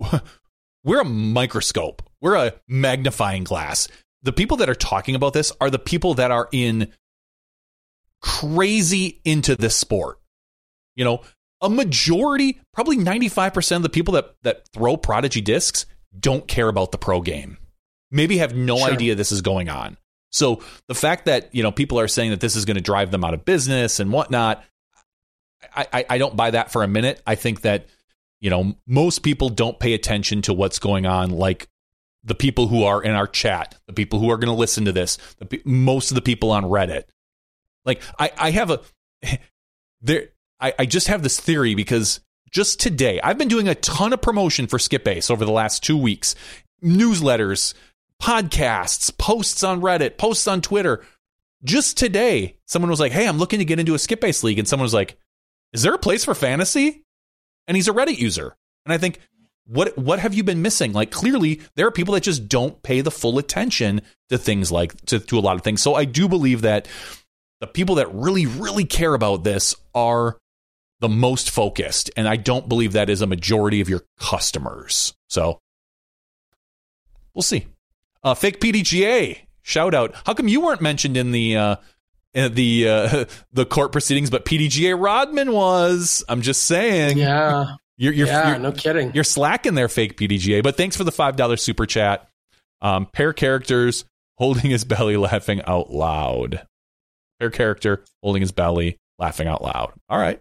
we're a microscope. We're a magnifying glass. The people that are talking about this are the people that are in crazy into this sport. You know, a majority, probably 95% of the people that, that throw Prodigy discs don't care about the pro game. Maybe have no sure. idea this is going on. So the fact that, you know, people are saying that this is going to drive them out of business and whatnot, I, I, I don't buy that for a minute. I think that, you know, most people don't pay attention to what's going on like the people who are in our chat, the people who are going to listen to this, the, most of the people on Reddit. Like I, I have a there I, I just have this theory because just today, I've been doing a ton of promotion for Skip Ace over the last two weeks newsletters, podcasts, posts on Reddit, posts on Twitter. Just today, someone was like, Hey, I'm looking to get into a Skip Ace league. And someone was like, Is there a place for fantasy? And he's a Reddit user. And I think what what have you been missing? Like clearly there are people that just don't pay the full attention to things like to, to a lot of things. So I do believe that the people that really really care about this are the most focused and I don't believe that is a majority of your customers. So we'll see. Uh, fake PDGA shout out. How come you weren't mentioned in the uh, the uh, the court proceedings, but PDGA Rodman was? I'm just saying. Yeah. You're, you're, yeah, you're, no kidding. You're slacking there, fake PDGA. But thanks for the five dollar super chat. Um, pair characters holding his belly, laughing out loud. Pair character holding his belly, laughing out loud. All right.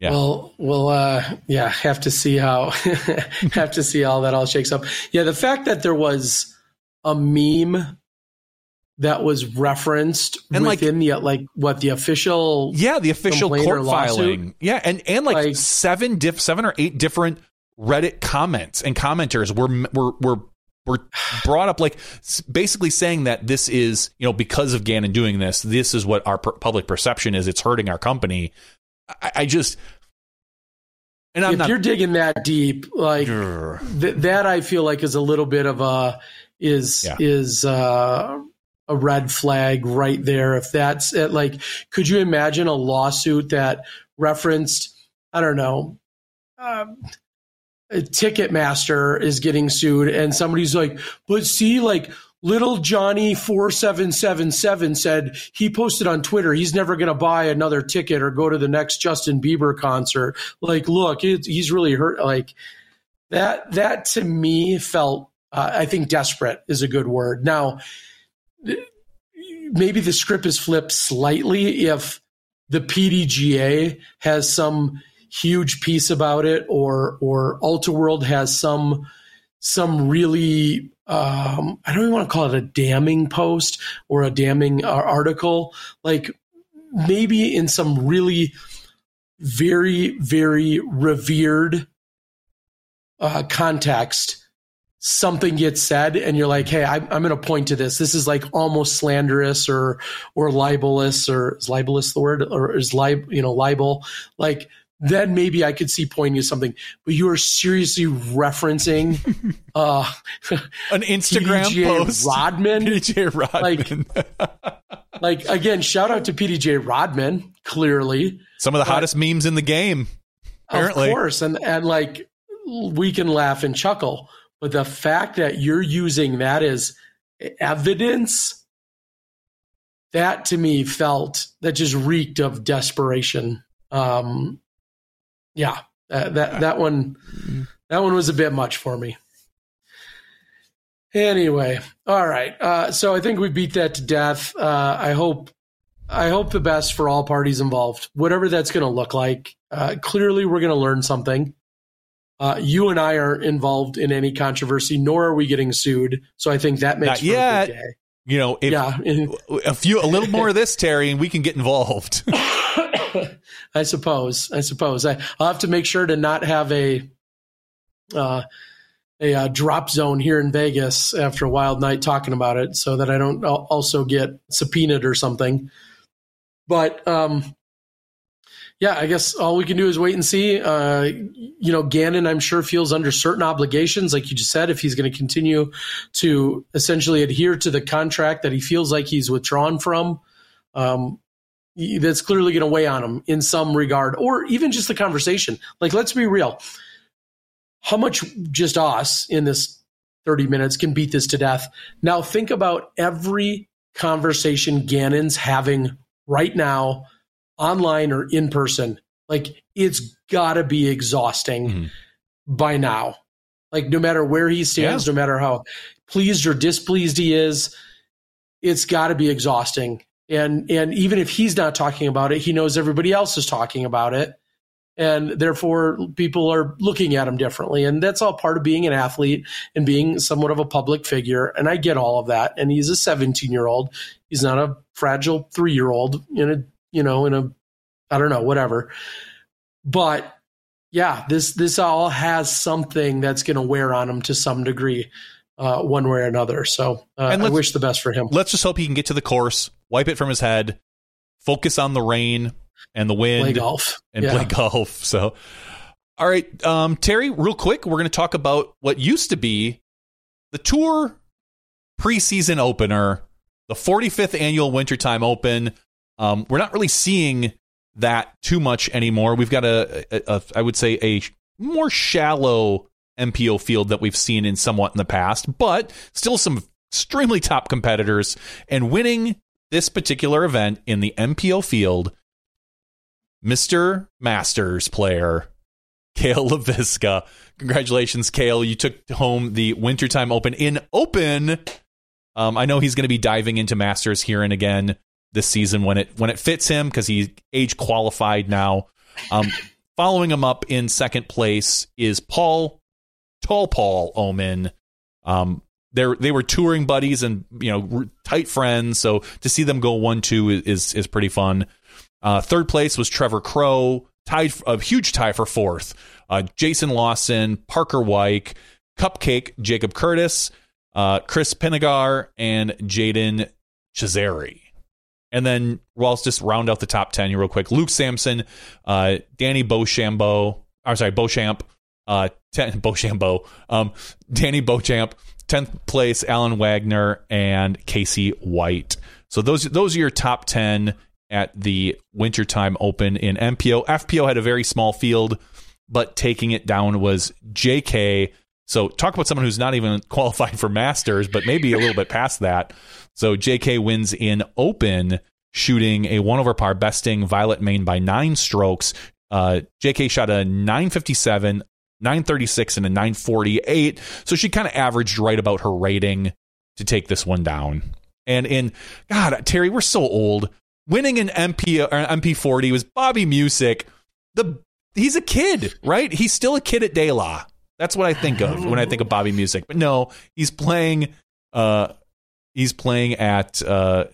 Yeah. Well, we'll uh, yeah, have to see how have to see how that all shakes up. Yeah, the fact that there was a meme that was referenced and within like, the like what the official yeah the official court filing yeah and and like, like, seven diff seven or eight different Reddit comments and commenters were were were were brought up like basically saying that this is you know because of Gannon doing this this is what our per- public perception is it's hurting our company I, I just and I'm if not, you're digging that deep like th- that I feel like is a little bit of a is yeah. is uh a red flag right there. If that's it, like, could you imagine a lawsuit that referenced, I don't know, um, Ticketmaster is getting sued, and somebody's like, but see, like, little Johnny four seven seven seven said he posted on Twitter he's never going to buy another ticket or go to the next Justin Bieber concert. Like, look, it, he's really hurt. Like that. That to me felt. Uh, I think desperate is a good word. Now, maybe the script is flipped slightly if the PDGA has some huge piece about it, or or Ultiworld has some some really um, I don't even want to call it a damning post or a damning uh, article. Like maybe in some really very very revered uh, context something gets said and you're like, hey, I'm, I'm going to point to this. This is like almost slanderous or or libelous or is libelous the word or is lib you know libel like then maybe I could see pointing to something. But you are seriously referencing uh, an Instagram PDGA post, Rodman, PDJ Rodman. Like, like again, shout out to PDJ Rodman. Clearly, some of the hottest memes in the game. Apparently, of course, and and like we can laugh and chuckle but the fact that you're using that as evidence, that to me felt that just reeked of desperation. Um, yeah, that, that that one that one was a bit much for me. Anyway, all right. Uh, so I think we beat that to death. Uh, I hope I hope the best for all parties involved, whatever that's going to look like. Uh, clearly, we're going to learn something. Uh, you and I aren't involved in any controversy, nor are we getting sued. So I think that makes Not yet. You know, if, yeah, a few, a little more of this, Terry, and we can get involved. I suppose. I suppose. I, will have to make sure to not have a uh, a uh, drop zone here in Vegas after a wild night talking about it, so that I don't also get subpoenaed or something. But um, yeah, I guess all we can do is wait and see. Uh, you know, Gannon, I'm sure, feels under certain obligations, like you just said, if he's going to continue to essentially adhere to the contract that he feels like he's withdrawn from. Um, that's clearly going to weigh on him in some regard, or even just the conversation. Like, let's be real. How much just us in this 30 minutes can beat this to death? Now, think about every conversation Gannon's having right now online or in person, like it's got to be exhausting mm-hmm. by now. Like no matter where he stands, yeah. no matter how pleased or displeased he is, it's got to be exhausting. And and even if he's not talking about it, he knows everybody else is talking about it. And therefore, people are looking at him differently. And that's all part of being an athlete and being somewhat of a public figure. And I get all of that. And he's a 17 year old. He's not a fragile three year old in a you know, in a, I don't know, whatever. But yeah, this this all has something that's going to wear on him to some degree, uh, one way or another. So uh, I wish the best for him. Let's just hope he can get to the course, wipe it from his head, focus on the rain and the wind, play golf, and yeah. play golf. So All right, um, Terry, real quick, we're going to talk about what used to be the tour preseason opener, the 45th annual Wintertime Open. Um, we're not really seeing that too much anymore. We've got a, a, a, I would say, a more shallow MPO field that we've seen in somewhat in the past, but still some extremely top competitors. And winning this particular event in the MPO field, Mr. Masters player Cale Leiviska. Congratulations, Cale. You took home the Wintertime Open in Open. Um, I know he's going to be diving into Masters here and again this season when it when it fits him because he's age qualified now. Um, following him up in second place is Paul Tall Paul Oman. Um, they they were touring buddies and you know tight friends, so to see them go one two is is pretty fun. Uh, third place was Trevor Crow, tied a huge tie for fourth. Uh, Jason Lawson, Parker Wyke, Cupcake, Jacob Curtis, uh, Chris Pinegar, and Jaden Cesare. And then we'll just round out the top 10 real quick. Luke Sampson, uh, Danny Beauchambeau, I'm sorry, Beauchamp, uh, 10, Beauchambeau, um, Danny Beauchamp, 10th place, Alan Wagner, and Casey White. So those those are your top 10 at the Wintertime Open in MPO. FPO had a very small field, but taking it down was JK. So talk about someone who's not even qualified for Masters, but maybe a little bit past that. So JK wins in Open, shooting a one over par, besting Violet Main by nine strokes. Uh, JK shot a 957, 936, and a 948. So she kind of averaged right about her rating to take this one down. And in God, Terry, we're so old winning an MP or MP40 was Bobby Music. The he's a kid, right? He's still a kid at De La. That's what I think of when I think of Bobby Music. But no, he's playing uh he's playing at uh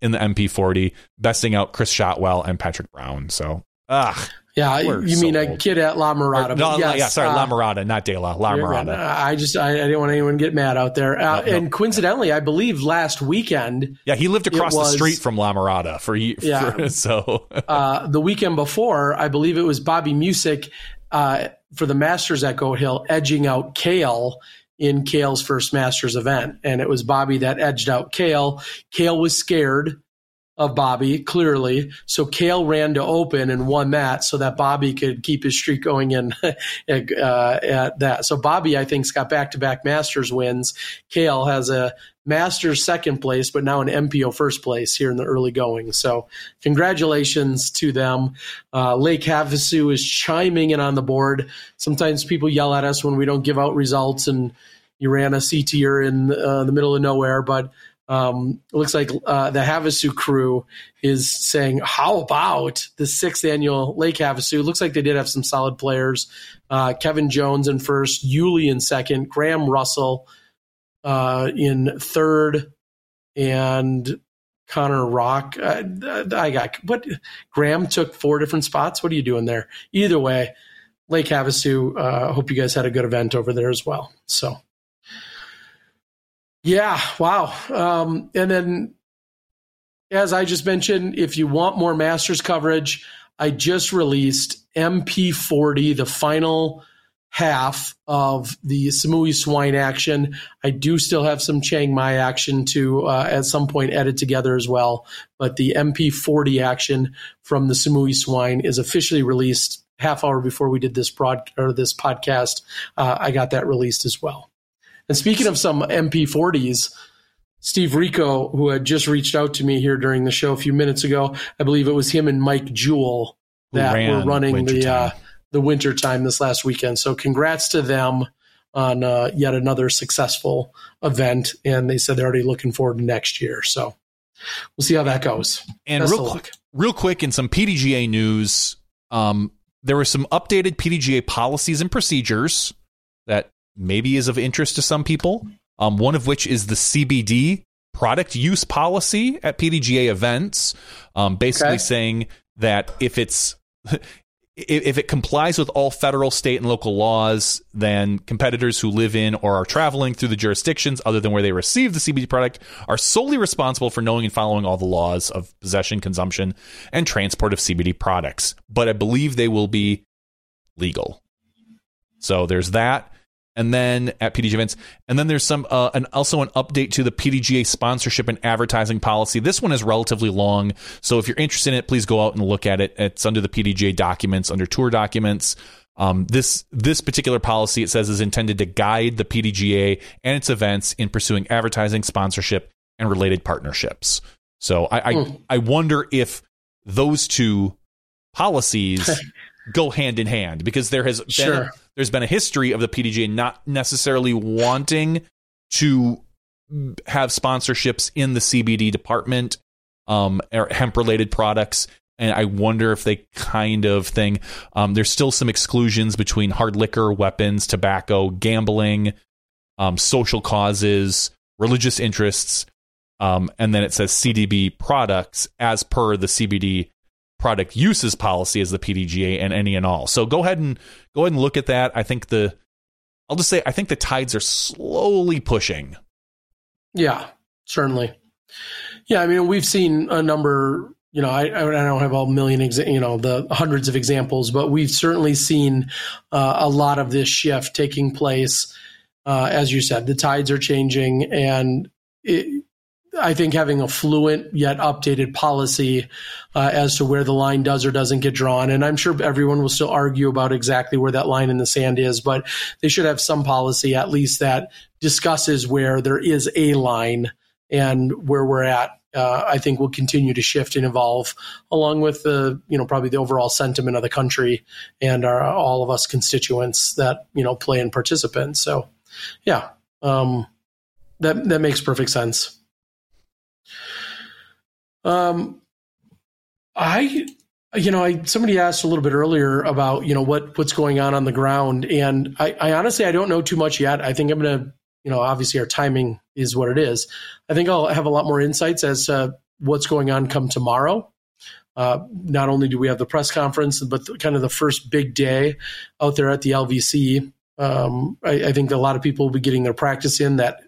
in the MP40, besting out Chris Shotwell and Patrick Brown. So, ah, yeah, you so mean old. a kid at La Mirada? no, yes, yeah, sorry, uh, La Mirada, not De La, La Mirada. I just I, I, didn't want anyone to get mad out there. Uh, no, no. And coincidentally, I believe last weekend, yeah, he lived across was, the street from La Mirada for, yeah, for, so uh, the weekend before, I believe it was Bobby Music uh, for the Masters at Goat Hill, edging out Cale in Cale's first Masters event, and it was Bobby that edged out Cale. Cale was scared of Bobby, clearly. So Cale ran to open and won that so that Bobby could keep his streak going in uh, at that. So Bobby, I think, has got back to back Masters wins. Cale has a Masters second place, but now an MPO first place here in the early going. So congratulations to them. Uh, Lake Havasu is chiming in on the board. Sometimes people yell at us when we don't give out results and you ran a CT in uh, the middle of nowhere, but um, it looks like uh, the Havasu crew is saying, "How about the sixth annual Lake Havasu?" It looks like they did have some solid players. Uh, Kevin Jones in first, Yuli in second, Graham Russell uh, in third, and Connor Rock. Uh, I got what Graham took four different spots. What are you doing there? Either way, Lake Havasu. Uh, hope you guys had a good event over there as well. So. Yeah, wow. Um, and then, as I just mentioned, if you want more Masters coverage, I just released MP40, the final half of the Samui Swine action. I do still have some Chiang Mai action to uh, at some point edit together as well, but the MP40 action from the Samui Swine is officially released half hour before we did this broad or this podcast. Uh, I got that released as well. And speaking of some MP40s, Steve Rico, who had just reached out to me here during the show a few minutes ago, I believe it was him and Mike Jewell that were running the uh, the winter time this last weekend. So congrats to them on uh, yet another successful event, and they said they're already looking forward to next year. So we'll see how that goes. And Best real quick, real quick, in some PDGA news, um, there were some updated PDGA policies and procedures that maybe is of interest to some people. Um, one of which is the CBD product use policy at PDGA events, um, basically okay. saying that if it's if it complies with all federal, state, and local laws, then competitors who live in or are traveling through the jurisdictions other than where they receive the CBD product are solely responsible for knowing and following all the laws of possession, consumption, and transport of CBD products. But I believe they will be legal. So there's that. And then at PDG events, and then there's some, uh, and also an update to the PDGA sponsorship and advertising policy. This one is relatively long, so if you're interested in it, please go out and look at it. It's under the PDGA documents, under tour documents. Um, this this particular policy, it says, is intended to guide the PDGA and its events in pursuing advertising, sponsorship, and related partnerships. So I I, mm. I wonder if those two policies go hand in hand because there has sure. been there's been a history of the PDGA not necessarily wanting to have sponsorships in the CBD department um, or hemp related products. And I wonder if they kind of thing. Um, there's still some exclusions between hard liquor, weapons, tobacco, gambling, um, social causes, religious interests, um, and then it says CBD products as per the CBD product uses policy as the PDGA and any and all. So go ahead and go ahead and look at that. I think the I'll just say I think the tides are slowly pushing. Yeah, certainly. Yeah, I mean we've seen a number. You know, I, I don't have a million, exa- you know, the hundreds of examples, but we've certainly seen uh, a lot of this shift taking place. Uh, as you said, the tides are changing, and it, I think having a fluent yet updated policy uh, as to where the line does or doesn't get drawn, and I'm sure everyone will still argue about exactly where that line in the sand is, but they should have some policy at least that discusses where there is a line and where we're at. Uh, I think will continue to shift and evolve along with the, you know, probably the overall sentiment of the country and our, all of us constituents that, you know, play and participate. So, yeah, um, that, that makes perfect sense. Um, I, you know, I somebody asked a little bit earlier about you know what what's going on on the ground, and I, I honestly I don't know too much yet. I think I'm gonna, you know, obviously our timing is what it is. I think I'll have a lot more insights as to what's going on come tomorrow. Uh, not only do we have the press conference, but the, kind of the first big day out there at the LVC. Um, I, I, think a lot of people will be getting their practice in that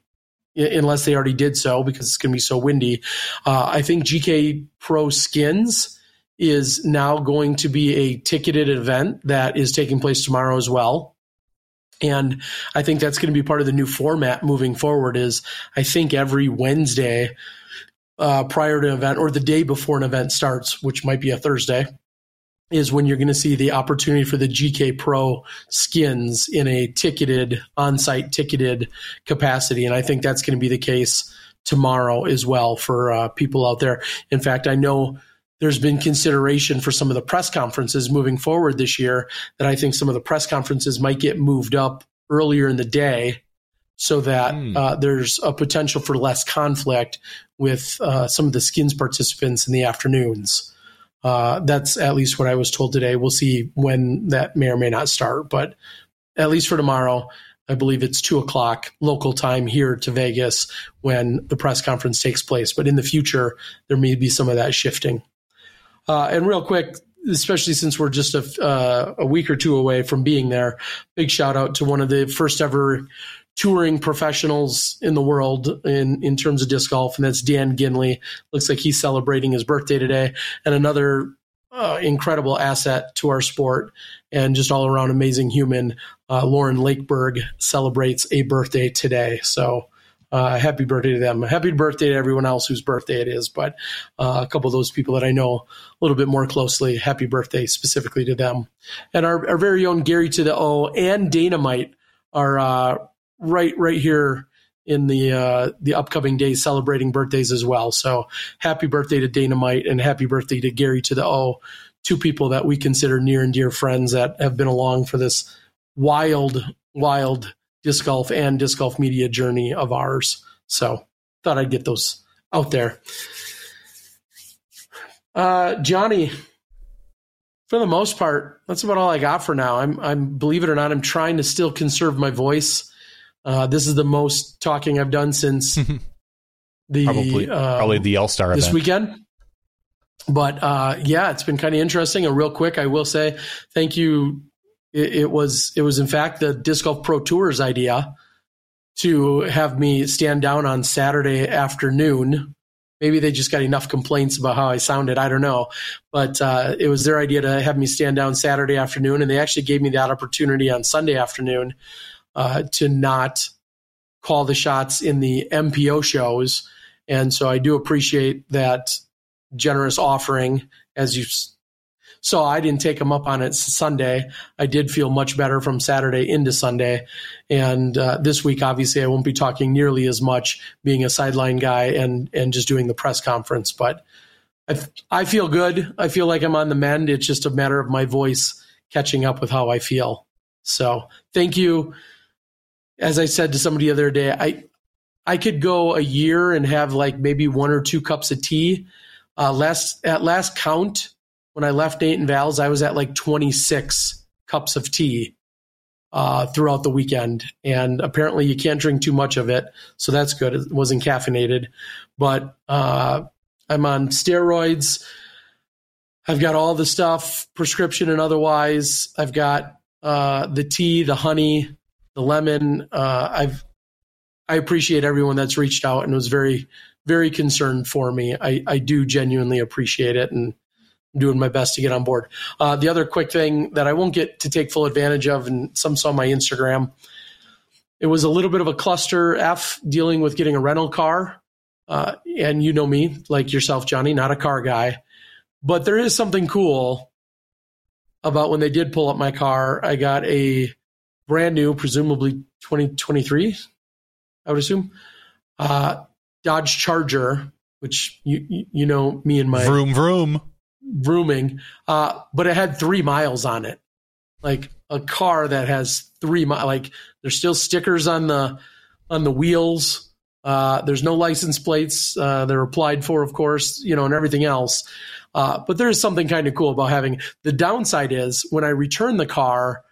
unless they already did so because it's going to be so windy. Uh, I think GK Pro Skins is now going to be a ticketed event that is taking place tomorrow as well. And I think that's going to be part of the new format moving forward is I think every Wednesday uh, prior to an event or the day before an event starts, which might be a Thursday, is when you're going to see the opportunity for the GK Pro skins in a ticketed, on site ticketed capacity. And I think that's going to be the case tomorrow as well for uh, people out there. In fact, I know there's been consideration for some of the press conferences moving forward this year that I think some of the press conferences might get moved up earlier in the day so that mm. uh, there's a potential for less conflict with uh, some of the skins participants in the afternoons. Uh, that's at least what I was told today. We'll see when that may or may not start, but at least for tomorrow, I believe it's two o'clock local time here to Vegas when the press conference takes place. But in the future, there may be some of that shifting. Uh, and real quick, especially since we're just a, uh, a week or two away from being there, big shout out to one of the first ever touring professionals in the world in, in terms of disc golf, and that's Dan Ginley. Looks like he's celebrating his birthday today, and another uh, incredible asset to our sport and just all around amazing human. Uh, Lauren Lakeberg celebrates a birthday today, so. Uh, happy birthday to them. Happy birthday to everyone else whose birthday it is. But uh, a couple of those people that I know a little bit more closely, happy birthday specifically to them. And our, our very own Gary to the O and Dynamite are uh, right right here in the uh, the upcoming days celebrating birthdays as well. So happy birthday to Dynamite and happy birthday to Gary to the O, two people that we consider near and dear friends that have been along for this wild, wild disc golf and disc golf media journey of ours. So thought I'd get those out there. Uh, Johnny, for the most part, that's about all I got for now. I'm, I'm believe it or not, I'm trying to still conserve my voice. Uh, this is the most talking I've done since the probably, uh, probably the All Star this weekend. But uh, yeah, it's been kind of interesting. And real quick, I will say thank you. It, it, was it was in fact the Disc Golf Pro Tours idea to have me stand down on Saturday afternoon maybe they just got enough complaints about how I sounded. I don't know, but uh, it was their idea to have me stand down Saturday afternoon, and they actually gave me that opportunity on Sunday afternoon uh, to not call the shots in the MPO shows. And so I do appreciate that generous offering as you so I didn't take him up on it Sunday. I did feel much better from Saturday into Sunday. And uh, this week, obviously, I won't be talking nearly as much being a sideline guy and, and just doing the press conference. But I, I feel good. I feel like I'm on the mend. It's just a matter of my voice catching up with how I feel. So thank you. As I said to somebody the other day, I, I could go a year and have like maybe one or two cups of tea. Uh, last at last count, when I left Dayton Val's, I was at like 26 cups of tea uh, throughout the weekend. And apparently you can't drink too much of it. So that's good. It wasn't caffeinated. But uh, I'm on steroids. I've got all the stuff, prescription and otherwise. I've got uh, the tea, the honey, the lemon. Uh, I've I appreciate everyone that's reached out and was very, very concerned for me. I, I do genuinely appreciate it. And doing my best to get on board. Uh, the other quick thing that I won't get to take full advantage of, and some saw my Instagram, it was a little bit of a cluster F dealing with getting a rental car. Uh, and you know me, like yourself, Johnny, not a car guy. But there is something cool about when they did pull up my car. I got a brand new, presumably 2023, I would assume, uh, Dodge Charger, which you you know me and my vroom vroom vrooming, uh, but it had three miles on it. Like a car that has three miles. Like there's still stickers on the on the wheels. Uh, there's no license plates. Uh, they're applied for, of course, you know, and everything else. Uh, but there is something kind of cool about having. The downside is when I return the car,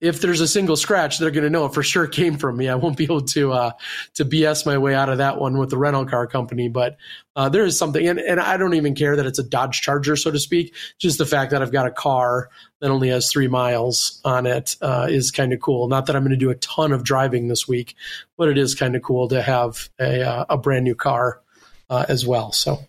if there's a single scratch, they're going to know it for sure it came from me. I won't be able to uh, to BS my way out of that one with the rental car company. But uh, there is something, and, and I don't even care that it's a Dodge Charger, so to speak. Just the fact that I've got a car that only has three miles on it uh, is kind of cool. Not that I'm going to do a ton of driving this week, but it is kind of cool to have a uh, a brand new car uh, as well. So.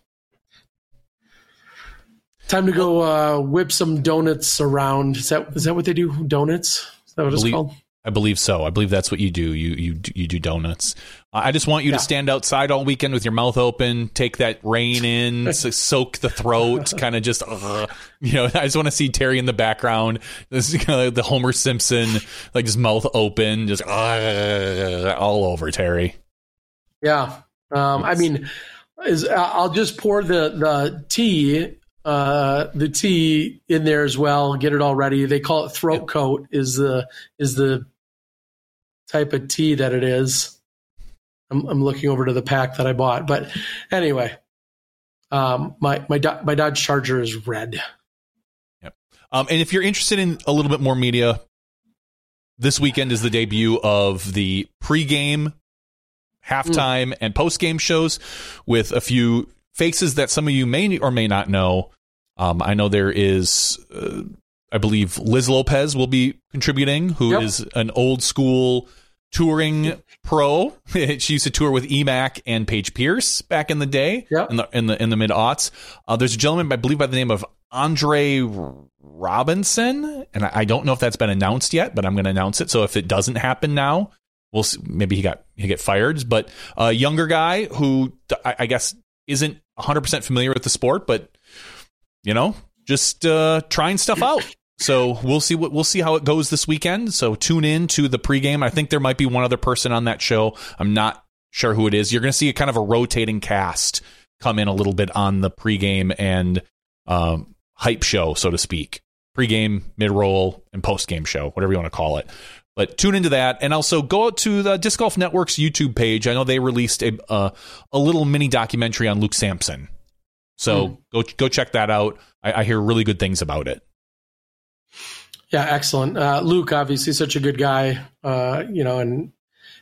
Time to go uh, whip some donuts around. Is that is that what they do? Donuts? That what believe, it's called? I believe so. I believe that's what you do. You you you do donuts. Uh, I just want you yeah. to stand outside all weekend with your mouth open, take that rain in, soak the throat, kind of just uh, you know. I just want to see Terry in the background, this you know, the Homer Simpson, like his mouth open, just uh, all over Terry. Yeah, um, I mean, is I'll just pour the the tea uh, the tea in there as well. Get it all ready. They call it throat coat. Is the is the type of tea that it is. I'm, I'm looking over to the pack that I bought, but anyway, um, my my my Dodge Charger is red. Yep. Um, and if you're interested in a little bit more media, this weekend is the debut of the pregame, halftime, mm. and postgame shows with a few faces that some of you may or may not know. Um, I know there is, uh, I believe Liz Lopez will be contributing, who yep. is an old school touring pro. she used to tour with Emac and Paige Pierce back in the day, yep. in the in the in the mid aughts. Uh, there's a gentleman, I believe, by the name of Andre Robinson, and I, I don't know if that's been announced yet, but I'm going to announce it. So if it doesn't happen now, we'll see, maybe he got he get fired. But a younger guy who I, I guess isn't 100 percent familiar with the sport, but you know, just uh, trying stuff out. So we'll see what we'll see how it goes this weekend. So tune in to the pregame. I think there might be one other person on that show. I'm not sure who it is. You're going to see a kind of a rotating cast come in a little bit on the pregame and um, hype show, so to speak. Pregame, mid roll, and postgame show, whatever you want to call it. But tune into that, and also go out to the Disc Golf Network's YouTube page. I know they released a uh, a little mini documentary on Luke Sampson so mm. go go check that out. I, I, hear really good things about it. Yeah, excellent. Uh, Luke, obviously, such a good guy. Uh, you know, and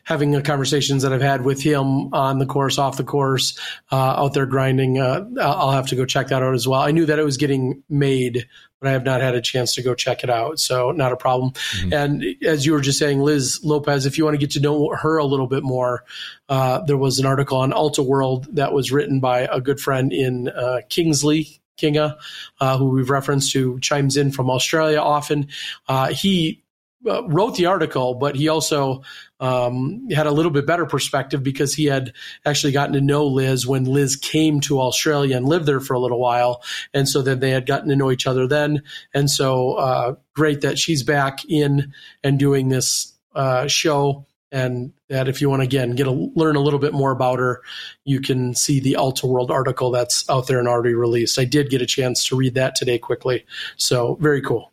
having the conversations that I've had with him on the course, off the course, uh, out there grinding. Uh, I'll have to go check that out as well. I knew that it was getting made, but I have not had a chance to go check it out. So not a problem. Mm-hmm. And as you were just saying, Liz Lopez, if you want to get to know her a little bit more, uh, there was an article on Ultiworld that was written by a good friend in uh, Kingsley, Kinga, uh, who we've referenced, who chimes in from Australia often. Uh, he uh, wrote the article, but he also um, had a little bit better perspective because he had actually gotten to know Liz when Liz came to Australia and lived there for a little while, and so then they had gotten to know each other then. And so uh, great that she's back in and doing this uh, show. And that if you want to again get a learn a little bit more about her you can see the Ultiworld article that's out there and already released. I did get a chance to read that today quickly. So very cool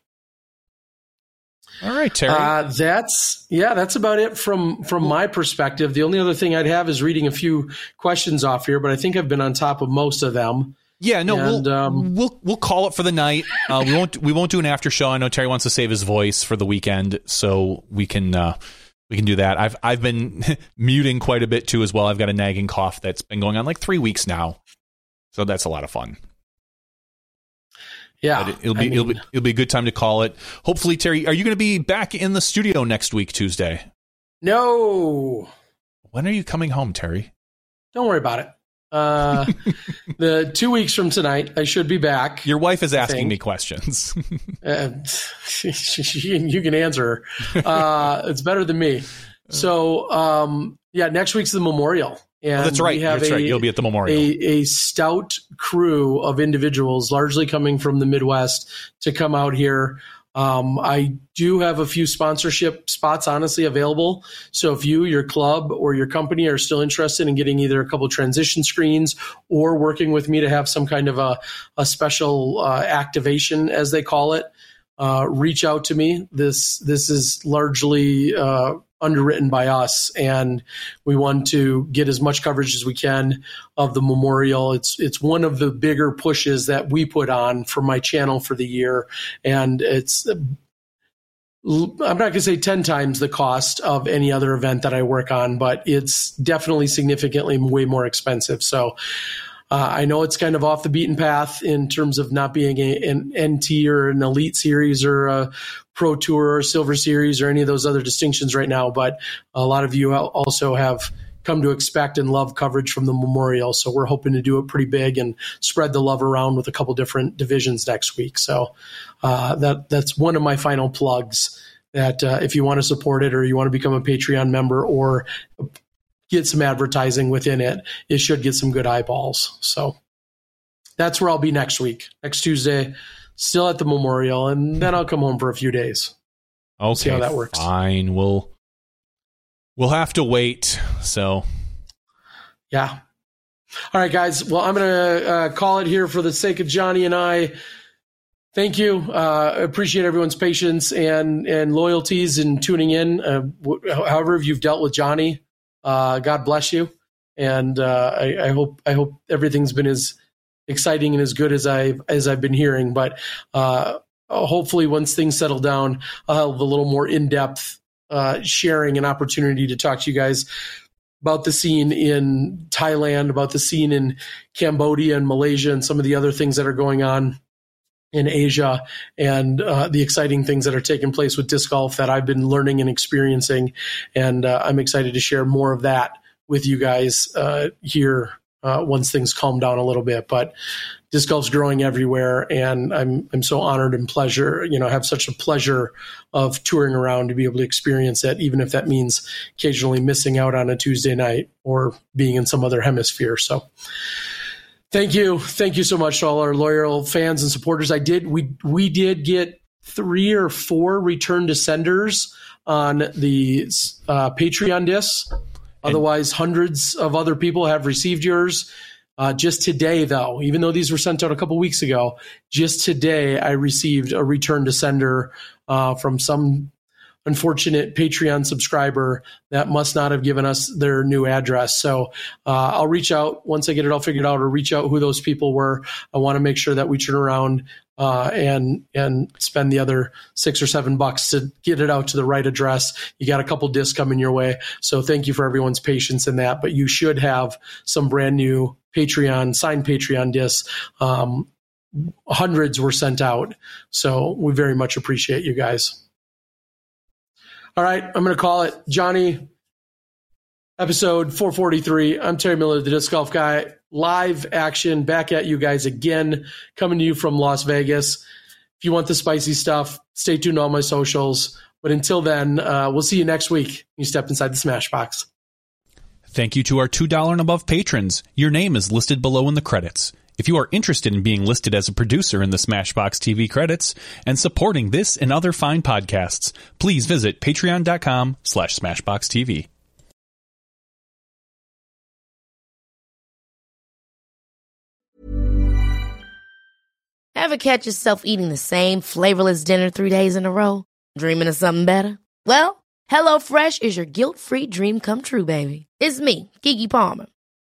all right terry uh, that's yeah that's about it from from my perspective the only other thing i'd have is reading a few questions off here but i think i've been on top of most of them yeah, no, and, we'll, um, we'll we'll call it for the night. Uh, we won't we won't do an after show. I know Terry wants to save his voice for the weekend, so we can uh, we can do that. I've I've been muting quite a bit too as well. I've got a nagging cough that's been going on like three weeks now, so that's a lot of fun. Yeah, it, will be mean, it'll be it'll be a good time to call it. Hopefully, Terry, are you going to be back in the studio next week, Tuesday? No. When are you coming home, Terry? Don't worry about it. Uh, the two weeks from tonight, I should be back. Your wife is asking me questions. uh, you can answer. Uh, it's better than me. So, um, yeah, next week's the memorial. And oh, that's right. That's a, right. You'll be at the memorial. A, a, stout crew of individuals, largely coming from the Midwest, to come out here um, I do have a few sponsorship spots, honestly, available. So if you, your club, or your company are still interested in getting either a couple transition screens or working with me to have some kind of a, a special uh, activation, as they call it, uh, reach out to me. This this is largely uh, underwritten by us, and we want to get as much coverage as we can of the memorial. It's it's one of the bigger pushes that we put on for my channel for the year, and it's. I'm not going to say 10 times the cost of any other event that I work on, but it's definitely significantly way more expensive. So, uh, I know it's kind of off the beaten path in terms of not being a, an NT or an elite series or a pro tour or silver series or any of those other distinctions right now, but a lot of you also have come to expect and love coverage from the memorial. So we're hoping to do it pretty big and spread the love around with a couple different divisions next week. So uh, that that's one of my final plugs. That uh, if you want to support it or you want to become a Patreon member or get some advertising within it, it should get some good eyeballs. So that's where I'll be next week, next Tuesday, still at the memorial, and then I'll come home for a few days. Okay, see how that works. Fine, we'll we'll have to wait. So, yeah. All right, guys. Well, I'm going to uh, call it here for the sake of Johnny and I. Thank you. Uh, appreciate everyone's patience and and loyalties and tuning in. Uh, however, you've dealt with Johnny, uh, God bless you, and uh, I, I, hope I hope everything's been as exciting and as good as I've as I've been hearing. But uh, hopefully, once things settle down, I'll have a little more in depth uh, sharing and opportunity to talk to you guys about the scene in Thailand, about the scene in Cambodia and Malaysia, and some of the other things that are going on in Asia and uh, the exciting things that are taking place with disc golf that I've been learning and experiencing. And uh, I'm excited to share more of that with you guys uh, here uh, once things calm down a little bit. But disc golf's growing everywhere, and I'm I'm so honored and pleasure, you know, have such a pleasure of touring around to be able to experience it, even if that means occasionally missing out on a Tuesday night or being in some other hemisphere. So. Thank you, thank you so much to all our loyal fans and supporters. I did we we did get three or four return to senders on the uh, Patreon discs. Otherwise, hundreds of other people have received yours. Uh, just today, though, even though these were sent out a couple weeks ago, just today I received a return to sender uh, from some unfortunate Patreon subscriber that must not have given us their new address. So uh, I'll reach out once I get it all figured out, or reach out who those people were. I want to make sure that we turn around uh, and and spend the other six or seven bucks to get it out to the right address. You got a couple discs coming your way, so thank you for everyone's patience in that. But you should have some brand new Patreon signed Patreon discs. Um, hundreds were sent out, so we very much appreciate you guys. All right, I'm going to call it Johnny. Episode 443. I'm Terry Miller, the disc golf guy live action back at you guys again, coming to you from Las Vegas. If you want the spicy stuff, stay tuned on my socials. But until then, uh, we'll see you next week. You step inside the Smashbox. Thank you to our $2 and above patrons. Your name is listed below in the credits. If you are interested in being listed as a producer in the Smashbox TV credits and supporting this and other fine podcasts, please visit patreon.com slash smashboxtv. Ever catch yourself eating the same flavorless dinner three days in a row? Dreaming of something better? Well, HelloFresh is your guilt-free dream come true, baby. It's me, Keke Palmer.